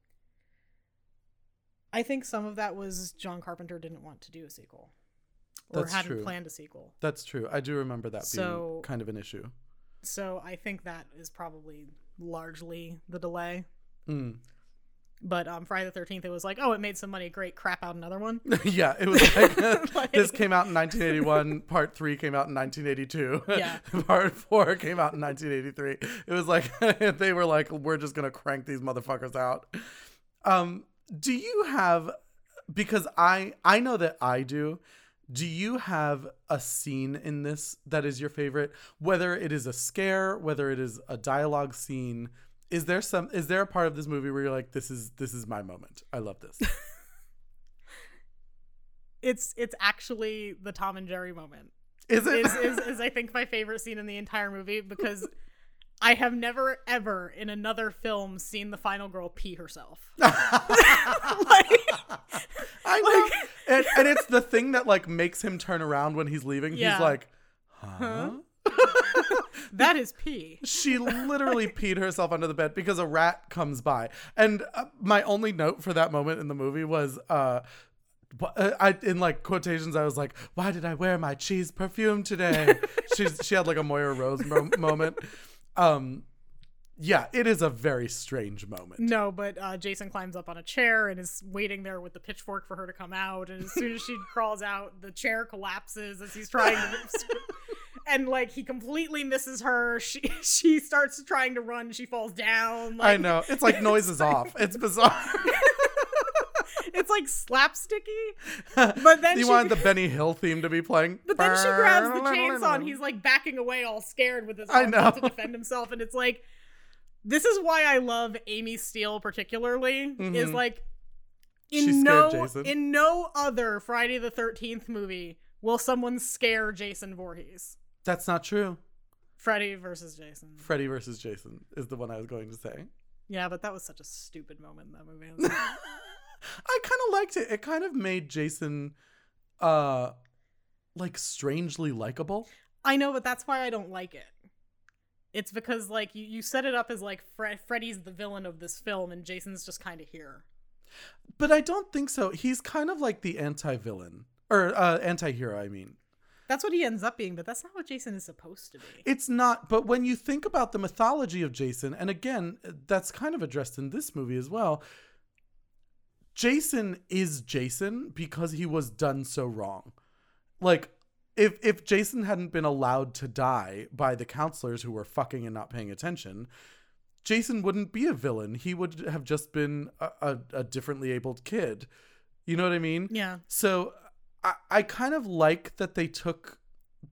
S2: I think some of that was John Carpenter didn't want to do a sequel, or
S1: That's
S2: hadn't
S1: true.
S2: planned a sequel.
S1: That's true. I do remember that
S2: So-
S1: being kind of an issue.
S2: So I think that is probably largely the delay.
S1: Mm.
S2: But um, Friday the Thirteenth, it was like, oh, it made some money. Great, crap out another one.
S1: yeah, it was like,
S2: Like-
S1: this came out in 1981. Part three came out in 1982.
S2: Yeah.
S1: part four came out in 1983. It was like they were like, we're just gonna crank these motherfuckers out. Um, do you have? Because I I know that I do. Do you have a scene in this that is your favorite? Whether it is a scare, whether it is a dialogue scene, is there some? Is there a part of this movie where you're like, this is this is my moment. I love this.
S2: It's it's actually the Tom and Jerry moment.
S1: Is it?
S2: is, is, is I think my favorite scene in the entire movie because I have never ever in another film seen the final girl pee herself. like,
S1: I know. and, and it's the thing that like makes him turn around when he's leaving.
S2: Yeah.
S1: He's like, huh?
S2: that is pee.
S1: She literally peed herself under the bed because a rat comes by. And uh, my only note for that moment in the movie was uh uh, I in like quotations I was like, "Why did I wear my cheese perfume today?" She's she had like a Moira Rose mo- moment. Um yeah, it is a very strange moment.
S2: No, but uh, Jason climbs up on a chair and is waiting there with the pitchfork for her to come out. And as soon as she crawls out, the chair collapses as he's trying to. And like he completely misses her. She she starts trying to run. She falls down. Like,
S1: I know. It's like noises off. It's bizarre.
S2: It's like slapsticky. But then
S1: you
S2: she-
S1: wanted the Benny Hill theme to be playing.
S2: But then she grabs the chainsaw and he's like backing away all scared with his out to defend himself. And it's like, this is why I love Amy Steele particularly. Is
S1: Mhm.
S2: like, in no
S1: Jason.
S2: in no other Friday the Thirteenth movie will someone scare Jason Voorhees.
S1: That's not true.
S2: Freddy versus Jason.
S1: Freddy versus Jason is the one I was going to say.
S2: Yeah, but that was such a stupid moment in that movie. I was like,
S1: I kind of liked it. It kind of made Jason uh like strangely likable.
S2: I know, but that's why I don't like it. It's because like you, you set it up as like Fre- Freddy's the villain of this film and Jason's just kind of here.
S1: But I don't think so. He's kind of like the anti-villain or uh anti-hero, I mean.
S2: That's what he ends up being, but that's not what Jason is supposed to be.
S1: It's not, but when you think about the mythology of Jason, and again, that's kind of addressed in this movie as well, Jason is Jason because he was done so wrong. Like, if if Jason hadn't been allowed to die by the counselors who were fucking and not paying attention, Jason wouldn't be a villain. He would have just been a, a, a differently abled kid. You know what I mean?
S2: Yeah.
S1: So I, I kind of like that they took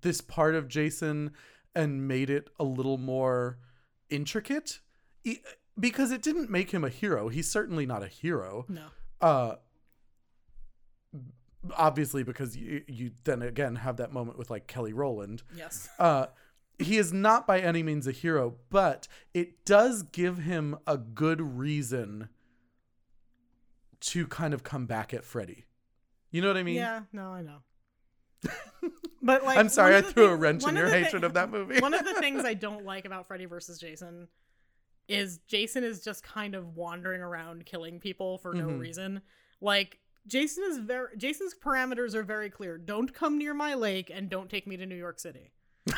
S1: this part of Jason and made it a little more intricate because it didn't make him a hero. He's certainly not a hero.
S2: No.
S1: Uh obviously because you you then again have that moment with like Kelly Rowland.
S2: Yes.
S1: Uh he is not by any means a hero, but it does give him a good reason to kind of come back at Freddy. You know what I mean?
S2: yeah. No, I know. But like,
S1: I'm sorry I threw a wrench in your hatred of that movie.
S2: one of the things I don't like about Freddy versus Jason is Jason is just kind of wandering around killing people for no
S1: Mhm.
S2: reason. Like Jason is very Jason's parameters are very clear. Don't come near my lake and don't take me to New York City.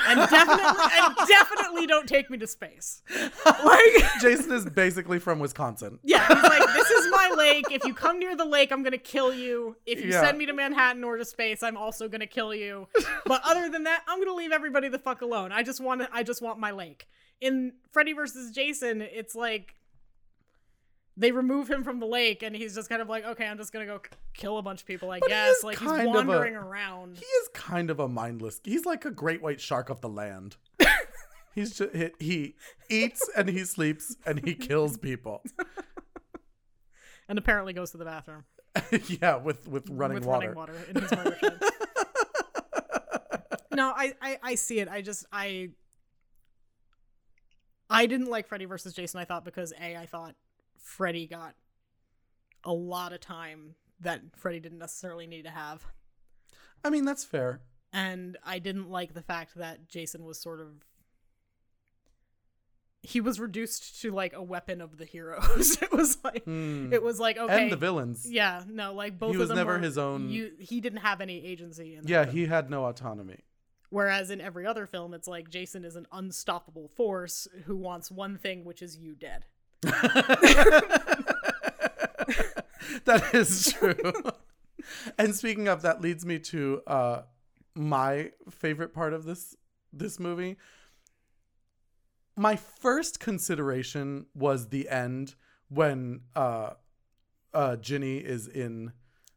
S2: And definitely and definitely don't take me to space. Like
S1: Jason is basically from Wisconsin.
S2: Yeah, he's like, this is my lake. If you come near the lake, I'm gonna kill you. If you
S1: Yeah.
S2: send me to Manhattan or to space, I'm also gonna kill you. But other than that, I'm gonna leave everybody the fuck alone. I just want I just want my lake. In Freddy versus Jason, it's like they remove him from the lake, and he's just kind of like, okay, I'm just gonna go k- kill a bunch of people. I
S1: But
S2: guess
S1: is
S2: like he's
S1: of a-
S2: wandering around.
S1: He is kind of a mindless. He's like a great white shark of the land. He's just he, he eats and he sleeps and he kills people.
S2: and apparently goes to the bathroom
S1: yeah, with with running
S2: with
S1: water.
S2: running water in his no, I, I I see it. I just I I didn't like Freddy versus Jason. I thought because a I thought Freddy got a lot of time that Freddy didn't necessarily need to have.
S1: I mean, that's fair.
S2: and I didn't like the fact that Jason was sort of he was reduced to like a weapon of the heroes. it was like
S1: Hmm.
S2: it was like okay,
S1: and the villains.
S2: yeah, no, like both
S1: was
S2: of them
S1: never
S2: were-
S1: his own-
S2: You, he didn't have any agency in
S1: Yeah, he had no autonomy.
S2: Whereas in every other film, it's like Jason is an unstoppable force who wants one thing, which is you dead.
S1: that is true. and speaking of that leads me to uh my favorite part of this this movie. My first consideration was the end when uh uh Ginny is in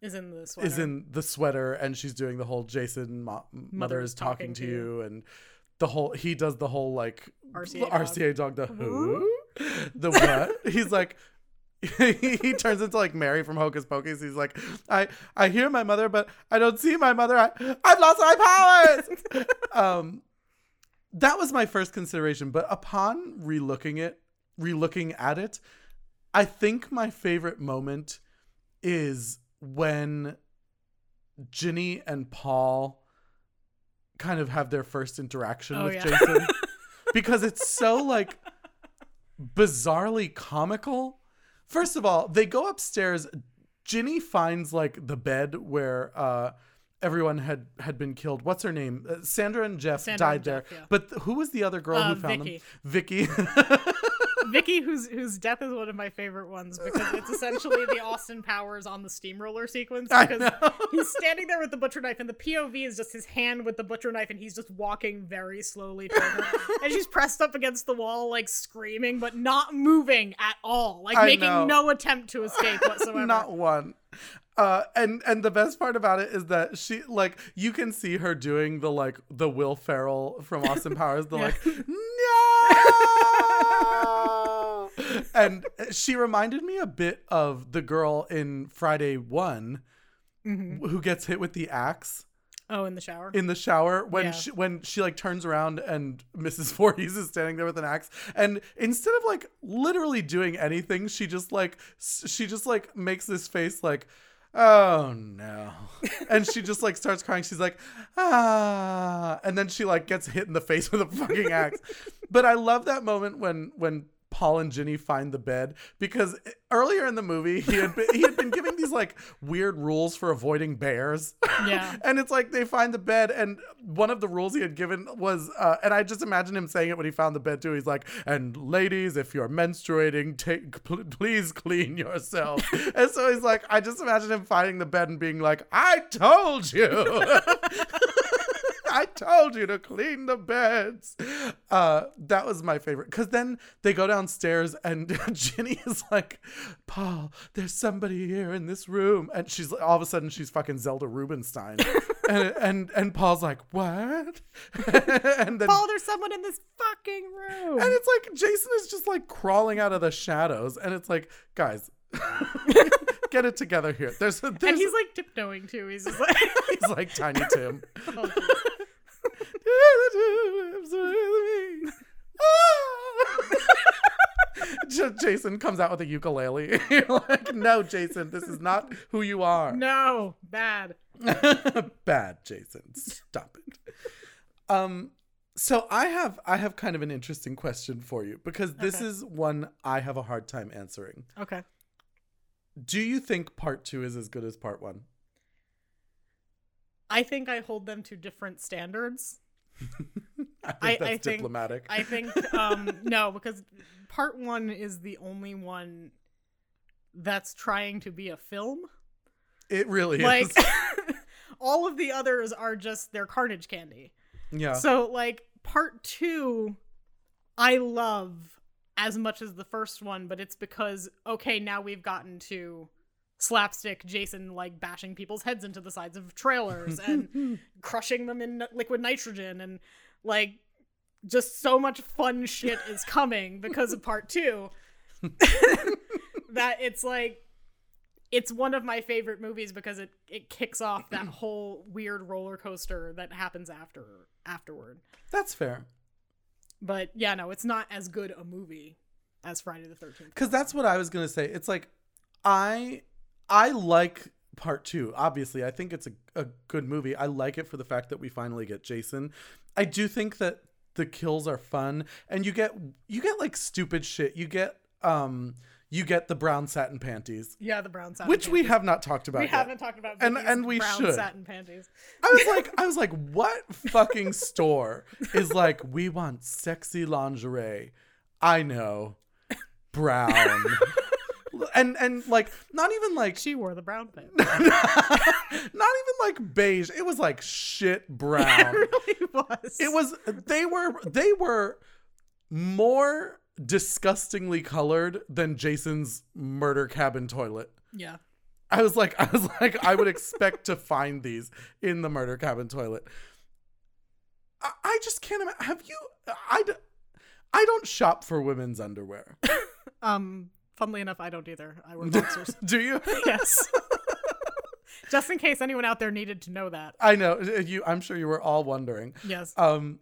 S2: Is in the sweater.
S1: is in the sweater and she's doing the whole Jason mo- mother is talking, to you. and the whole he does the whole like
S2: RCA dog.
S1: RCA dog the who? The what? He's like he, he turns into like Mary from Hocus Pocus. He's like I I hear my mother but I don't see my mother. I I've lost my powers. Um that was my first consideration but upon relooking it relooking at it I think my favorite moment is when Ginny and Paul kind of have their first interaction
S2: Oh,
S1: with
S2: yeah.
S1: Jason because it's so like bizarrely comical. First of all, they go upstairs. Ginny finds like the bed where uh everyone had had been killed. What's her name? Uh, Sandra and Jeff
S2: Sandra
S1: died
S2: and
S1: there.
S2: Jeff, yeah.
S1: But th- who was the other girl
S2: Uh,
S1: who found
S2: Vicky.
S1: them? Vicky.
S2: Vicky, whose whose death is one of my favorite ones because it's essentially the Austin Powers on the steamroller sequence because he's standing there with the butcher knife and the POV is just his hand with the butcher knife and he's just walking very slowly toward her and she's pressed up against the wall like screaming but not moving at all like
S1: I
S2: making
S1: know.
S2: no attempt to escape whatsoever.
S1: Not one. Uh, and and the best part about it is that she like you can see her doing the like the Will Ferrell from Austin Powers the
S2: Yeah.
S1: like no, and she reminded me a bit of the girl in Friday One
S2: Mhm.
S1: who gets hit with the axe
S2: Oh, in the shower.
S1: in the shower when
S2: Yeah.
S1: she when she like turns around and Mrs. Voorhees is standing there with an axe and instead of like literally doing anything she just like she just like makes this face like oh no and she just like starts crying she's like ah and then she like gets hit in the face with a fucking axe but I love that moment when when Paul and Ginny find the bed because earlier in the movie he had been, he had been giving these like weird rules for avoiding bears
S2: Yeah.
S1: and it's like they find the bed, and one of the rules he had given was, uh, and I just imagine him saying it when he found the bed too. He's like, "And ladies, if you're menstruating, take pl- please clean yourself." and so he's like, I just imagine him finding the bed and being like, "I told you." I told you to clean the beds. Uh, that was my favorite. Because then they go downstairs and Ginny is like, Paul, there's somebody here in this room. And she's all of a sudden she's fucking Zelda Rubinstein. and, and and Paul's like, what? and then
S2: Paul, there's someone in this fucking room.
S1: and it's like Jason is just like crawling out of the shadows. And it's like, guys, get it together here. There's, there's
S2: and he's like tiptoeing too. He's just like,
S1: he's like Tiny Tim.
S2: oh,
S1: Jason comes out with a ukulele. You're like, no, Jason, this is not who you are.
S2: no, bad.
S1: Bad, Jason. Stop it. Um, so I have I have kind of an interesting question for you because this
S2: Okay.
S1: is one I have a hard time answering.
S2: Okay.
S1: Do you think part two is as good as part one?
S2: I think I hold them to different standards.
S1: I think
S2: I-
S1: that's
S2: I think-
S1: diplomatic.
S2: I think um no, because part 1 is the only one that's trying to be a film.
S1: it really
S2: Like
S1: is.
S2: all of the others are just their carnage candy.
S1: yeah.
S2: So like part 2 I love as much as the first one, but it's because okay, now we've gotten to slapstick Jason like bashing people's heads into the sides of trailers and crushing them in liquid nitrogen and like just so much fun shit is coming because of part 2 that it's like it's one of my favorite movies because it it kicks off that whole weird roller coaster that happens after afterward.
S1: That's fair.
S2: But yeah, no, it's not as good a movie as Friday the 13th.
S1: because that's what I was gonna say. It's like I I like part two. Obviously, I think it's a, a good movie. I like it for the fact that we finally get Jason. I do think that the kills are fun, and you get you get like stupid shit. You get um you get the brown satin panties,
S2: Yeah, the brown satin.
S1: which we have not talked about.
S2: We
S1: yet.
S2: haven't talked about
S1: And- and we
S2: brown
S1: should.
S2: satin panties.
S1: I was like, I was like, what fucking store is like, we want sexy lingerie? I know, brown, and and like not even like
S2: She wore the brown pants.
S1: not even like beige. It was like shit brown.
S2: it really was.
S1: It was they were they were more disgustingly colored than Jason's murder cabin toilet.
S2: Yeah.
S1: I was like, I was like, I would expect to find these in the murder cabin toilet. I, I just can't imagine. Have you? I, d- I don't shop for women's underwear.
S2: Um. Funnily enough, I don't either. I wear boxers.
S1: Do you?
S2: yes. Just in case anyone out there needed to know that.
S1: I know you. I'm sure you were all wondering.
S2: Yes.
S1: Um,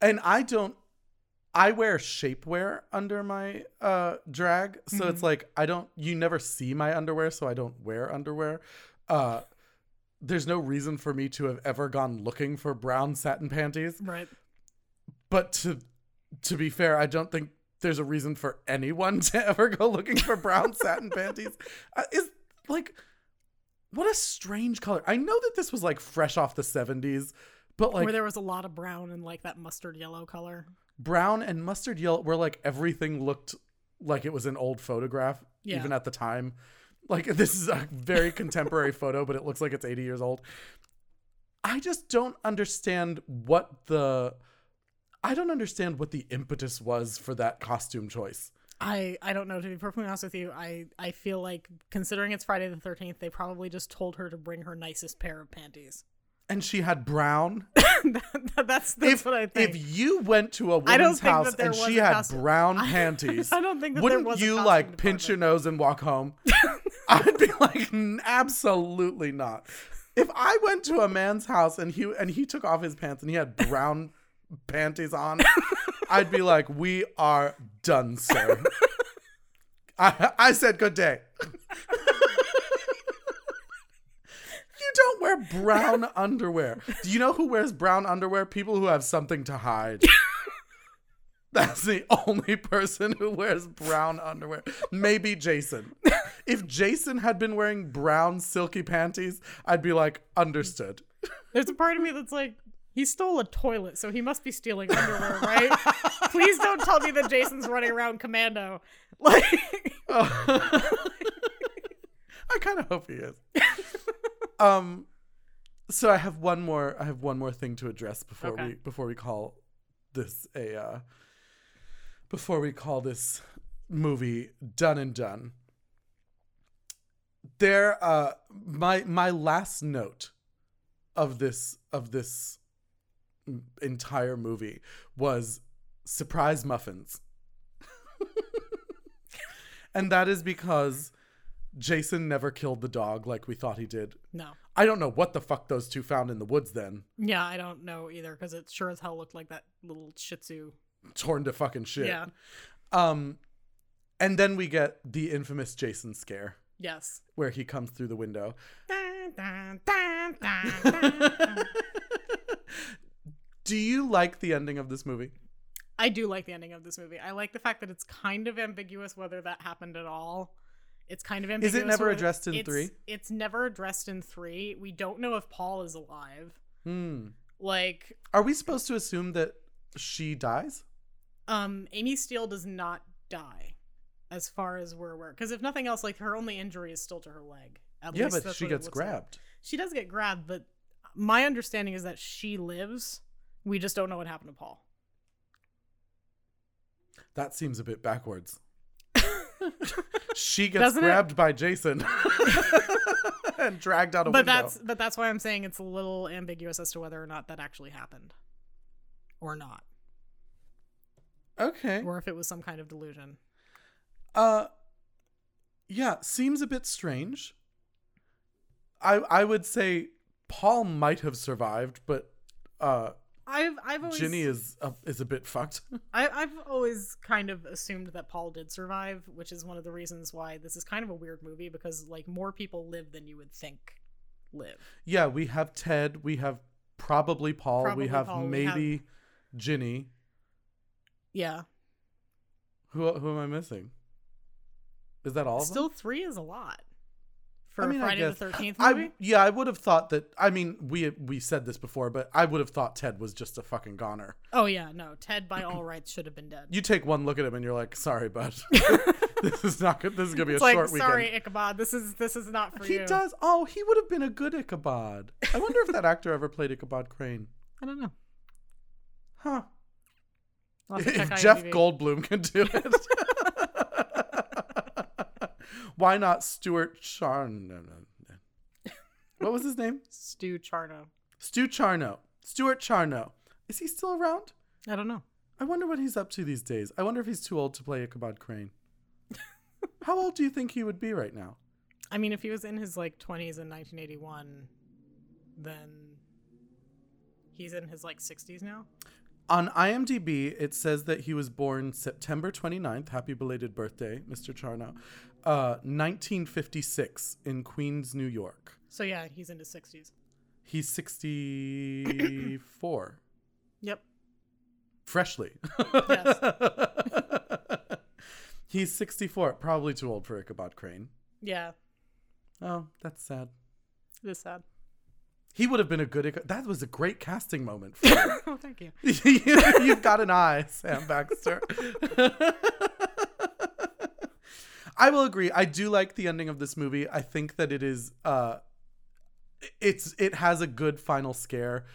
S1: and I don't. I wear shapewear under my uh drag, so it's like I don't. You never see my underwear, so I don't wear underwear. Uh, there's no reason for me to have ever gone looking for brown satin panties.
S2: right.
S1: But to to be fair, I don't think there's a reason for anyone to ever go looking for brown satin panties. Uh, is like what a strange color. I know that this was like fresh off the 70s, but like
S2: Where there was a lot of brown and like that mustard yellow color.
S1: brown and mustard yellow where like everything looked like it was an old photograph
S2: Yeah.
S1: even at the time. Like this is a very contemporary photo, but it looks like it's 80 years old. I just don't understand what the I don't understand what the impetus was for that costume choice.
S2: I I don't know to be perfectly honest with you. I I feel like considering it's Friday the 13th, they probably just told her to bring her nicest pair of panties.
S1: And she had brown.
S2: that's that's
S1: if,
S2: what I think.
S1: if you went to a woman's house and she had
S2: costume-
S1: brown panties,
S2: I don't think that
S1: wouldn't you like pinch your nose and walk home? I'd be like, absolutely not. If I went to a man's house and he and he took off his pants and he had brown panties on, I'd be like, "We are done, sir." I I said good day. you don't wear brown underwear. Do you know who wears brown underwear? People who have something to hide. That's the only person who wears brown underwear. Maybe Jason. If Jason had been wearing brown silky panties, I'd be like, understood.
S2: There's a part of me that's like, he stole a toilet, so he must be stealing underwear, right? Please don't tell me that Jason's running around commando. Like, oh.
S1: I kind of hope he is. um, so I have one more. I have one more thing to address before
S2: Okay.
S1: we before we call this a uh, before we call this movie done and done. There, uh, my my last note of this of this entire movie was surprise muffins. and that is because Jason never killed the dog like we thought he did.
S2: no.
S1: I don't know what the fuck those two found in the woods then.
S2: Yeah, I don't know either, because it sure as hell looked like that little Shih Tzu.
S1: Torn to fucking shit.
S2: Yeah.
S1: Um and then we get the infamous Jason scare
S2: Yes.
S1: where he comes through the window. Do you like the ending of this movie?
S2: I do like the ending of this movie. I like the fact that it's kind of ambiguous whether that happened at all. It's kind of ambiguous.
S1: Is it never addressed in
S2: it's-
S1: three?
S2: It's never addressed in three. We don't know if Paul is alive.
S1: Hmm.
S2: Like,
S1: Are we supposed to assume that she dies?
S2: um, Amy Steel does not die, as far as we're aware. Because if nothing else, like her only injury is still to her leg. At
S1: yeah, but she gets
S2: looks like.
S1: grabbed.
S2: She does get grabbed, but my understanding is that she lives. We just don't know what happened to Paul.
S1: That seems a bit backwards. she gets
S2: Doesn't it?
S1: grabbed by Jason and dragged out a
S2: but
S1: window.
S2: that's but that's why I'm saying it's a little ambiguous as to whether or not that actually happened, or not,
S1: okay.
S2: or if it was some kind of delusion.
S1: Uh, yeah, seems a bit strange. I I would say Paul might have survived, but uh,
S2: I've I've always
S1: Ginny is a, is a bit fucked.
S2: I, I've always kind of assumed that Paul did survive, which is one of the reasons why this is kind of a weird movie because like more people live than you would think live.
S1: yeah, we have Ted. We have probably Paul.
S2: Probably
S1: we have
S2: Paul, we
S1: maybe Ginny.
S2: Yeah,
S1: Who who am I missing? Is that all? of them?
S2: still three is a lot for
S1: I mean, I
S2: Friday the Thirteenth
S1: I yeah, I would have thought that. I mean, we we said this before, but I would have thought Ted was just a fucking goner.
S2: oh yeah, no, Ted by all rights should have been dead.
S1: You take one look at him and you're like, sorry, bud. this is not good. This is gonna be a
S2: it's like
S1: short
S2: sorry. Ichabod, this is this is not for
S1: He
S2: you.
S1: does. Oh, he would have been a good Ichabod. I wonder if that actor ever played Ichabod Crane.
S2: I don't know.
S1: Huh.
S2: I'll have to
S1: If Jeff. Goldblum can do it. Why not Stuart Charno? No, no, no. What was his name?
S2: Stu Charno.
S1: Stu Charno. Stuart Charno. Is he still around?
S2: I don't know.
S1: I wonder what he's up to these days. I wonder if he's too old to play Ichabod Crane. How old do you think he would be right now?
S2: I mean, if he was in his like twenties in 1981, then he's in his like 60s now.
S1: On IMDb, it says that he was born September 29th. Happy belated birthday, Mr. Charno. Uh, 1956 in Queens, New York.
S2: So yeah, he's in his 60s.
S1: He's 64.
S2: Yep.
S1: Freshly.
S2: Yes.
S1: He's 64. Probably too old for Ichabod Crane.
S2: Yeah,
S1: Oh, that's sad.
S2: it is sad.
S1: He would have been a good. That was a great casting moment. For
S2: oh, thank you.
S1: You've got an eye, Sam Baxter. I will agree. I do like the ending of this movie. I think that it is uh it's it has a good final scare.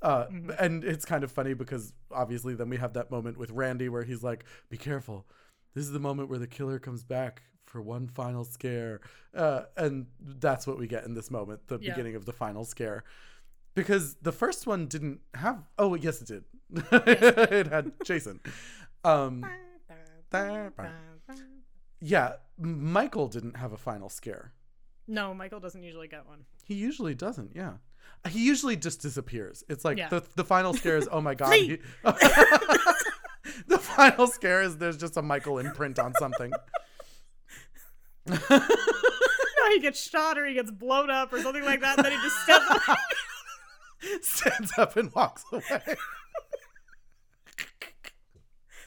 S1: Uh and it's kind of funny because obviously then we have that moment with Randy where he's like, "Be careful. This is the moment where the killer comes back for one final scare." Uh and that's what we get in this moment, the
S2: Yeah.
S1: beginning of the final scare because the first one didn't have oh yes it did it had jason um yeah michael didn't have a final scare.
S2: No, Michael doesn't usually get one.
S1: he usually doesn't yeah. He usually just disappears. It's like
S2: Yeah.
S1: the, the final scare is oh my god he- the final scare is there's just a michael imprint on something.
S2: No, he gets shot or he gets blown up or something like that, and then he just steps up.
S1: stands up and walks away. I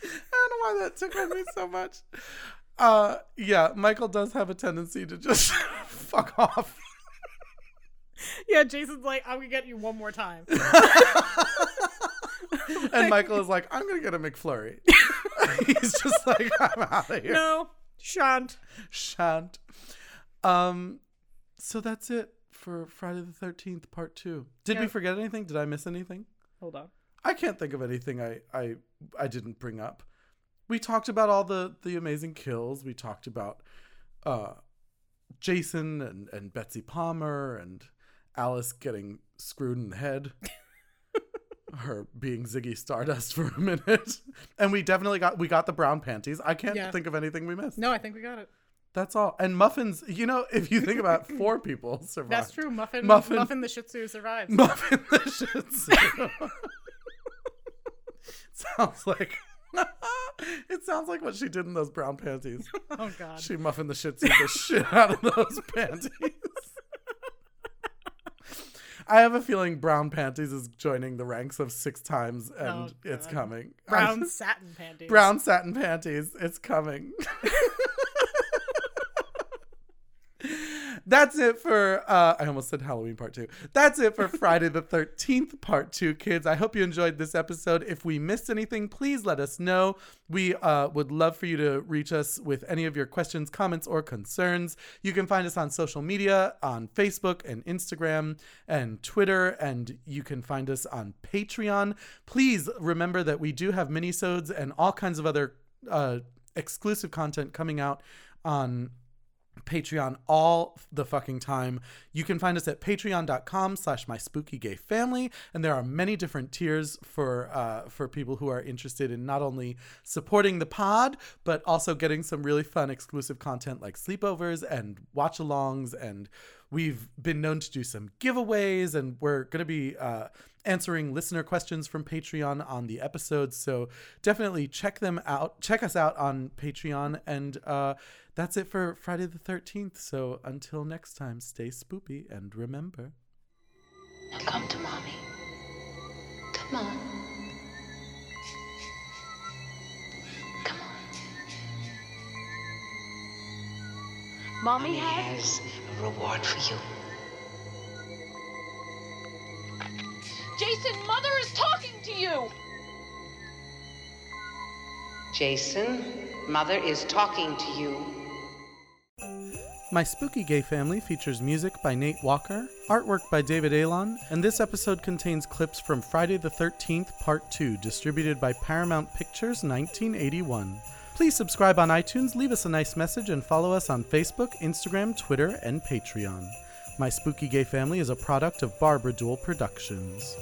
S1: don't know why that tickled me so much uh yeah michael does have a tendency to just fuck off
S2: Yeah, Jason's like, I'm gonna get you one more time.
S1: and michael is like i'm gonna get a mcflurry he's just like i'm out of here
S2: no, shan't.
S1: shan't um so that's it for friday the 13th part two did we forget anything did i miss anything
S2: Hold on.
S1: I can't think of anything I, I I didn't bring up. We talked about all the the amazing kills. We talked about uh Jason and, and Betsy Palmer and Alice getting screwed in the head. Her being Ziggy Stardust for a minute. And we definitely got we got the brown panties. I can't
S2: Yeah.
S1: think of anything we missed.
S2: No, I think we got it.
S1: That's all. And muffins, you know, if you think about it, four people survived.
S2: That's true. Muffin,
S1: Muffin-
S2: Muffin, the Shih Tzu survives.
S1: Muffin the Shih Tzu. sounds like it sounds like what she did in those brown panties.
S2: oh God.
S1: She muffin the Shih Tzu the shit out of those panties. I have a feeling brown panties is joining the ranks of six times, oh, and
S2: Oh,
S1: it's coming.
S2: Brown satin panties.
S1: brown satin panties. It's coming. That's it for uh I almost said Halloween part 2. That's it for Friday the 13th part 2 kids. I hope you enjoyed this episode. If we missed anything, please let us know. We uh would love for you to reach us with any of your questions, comments or concerns. You can find us on social media on Facebook and Instagram and Twitter and you can find us on Patreon. Please remember that we do have minisodes and all kinds of other uh exclusive content coming out on Patreon all the fucking time. You can find us at patreon.com slash my spooky gay family. And there are many different tiers for uh, for people who are interested in not only supporting the pod, but also getting some really fun exclusive content like sleepovers and watch alongs and we've been known to do some giveaways, and we're going to be uh, answering listener questions from Patreon on the episodes. So definitely check them out. Check us out on Patreon. And uh, that's it for Friday the 13th. So until next time, stay spoopy and remember.
S4: Now come to mommy. Come on. Come on.
S5: Mommy
S4: Mommy
S5: has.
S4: has a reward for you.
S5: Jason, Mother is talking to you!
S4: Jason, Mother is talking to you.
S1: My Spooky Gay Family features music by Nate Walker, artwork by David Alon, and this episode contains clips from Friday the 13th, Part 2, distributed by Paramount Pictures 1981. Please subscribe on iTunes, leave us a nice message, and follow us on Facebook, Instagram, Twitter, and Patreon. My Spooky Gay Family is a product of Barbara Duel Productions.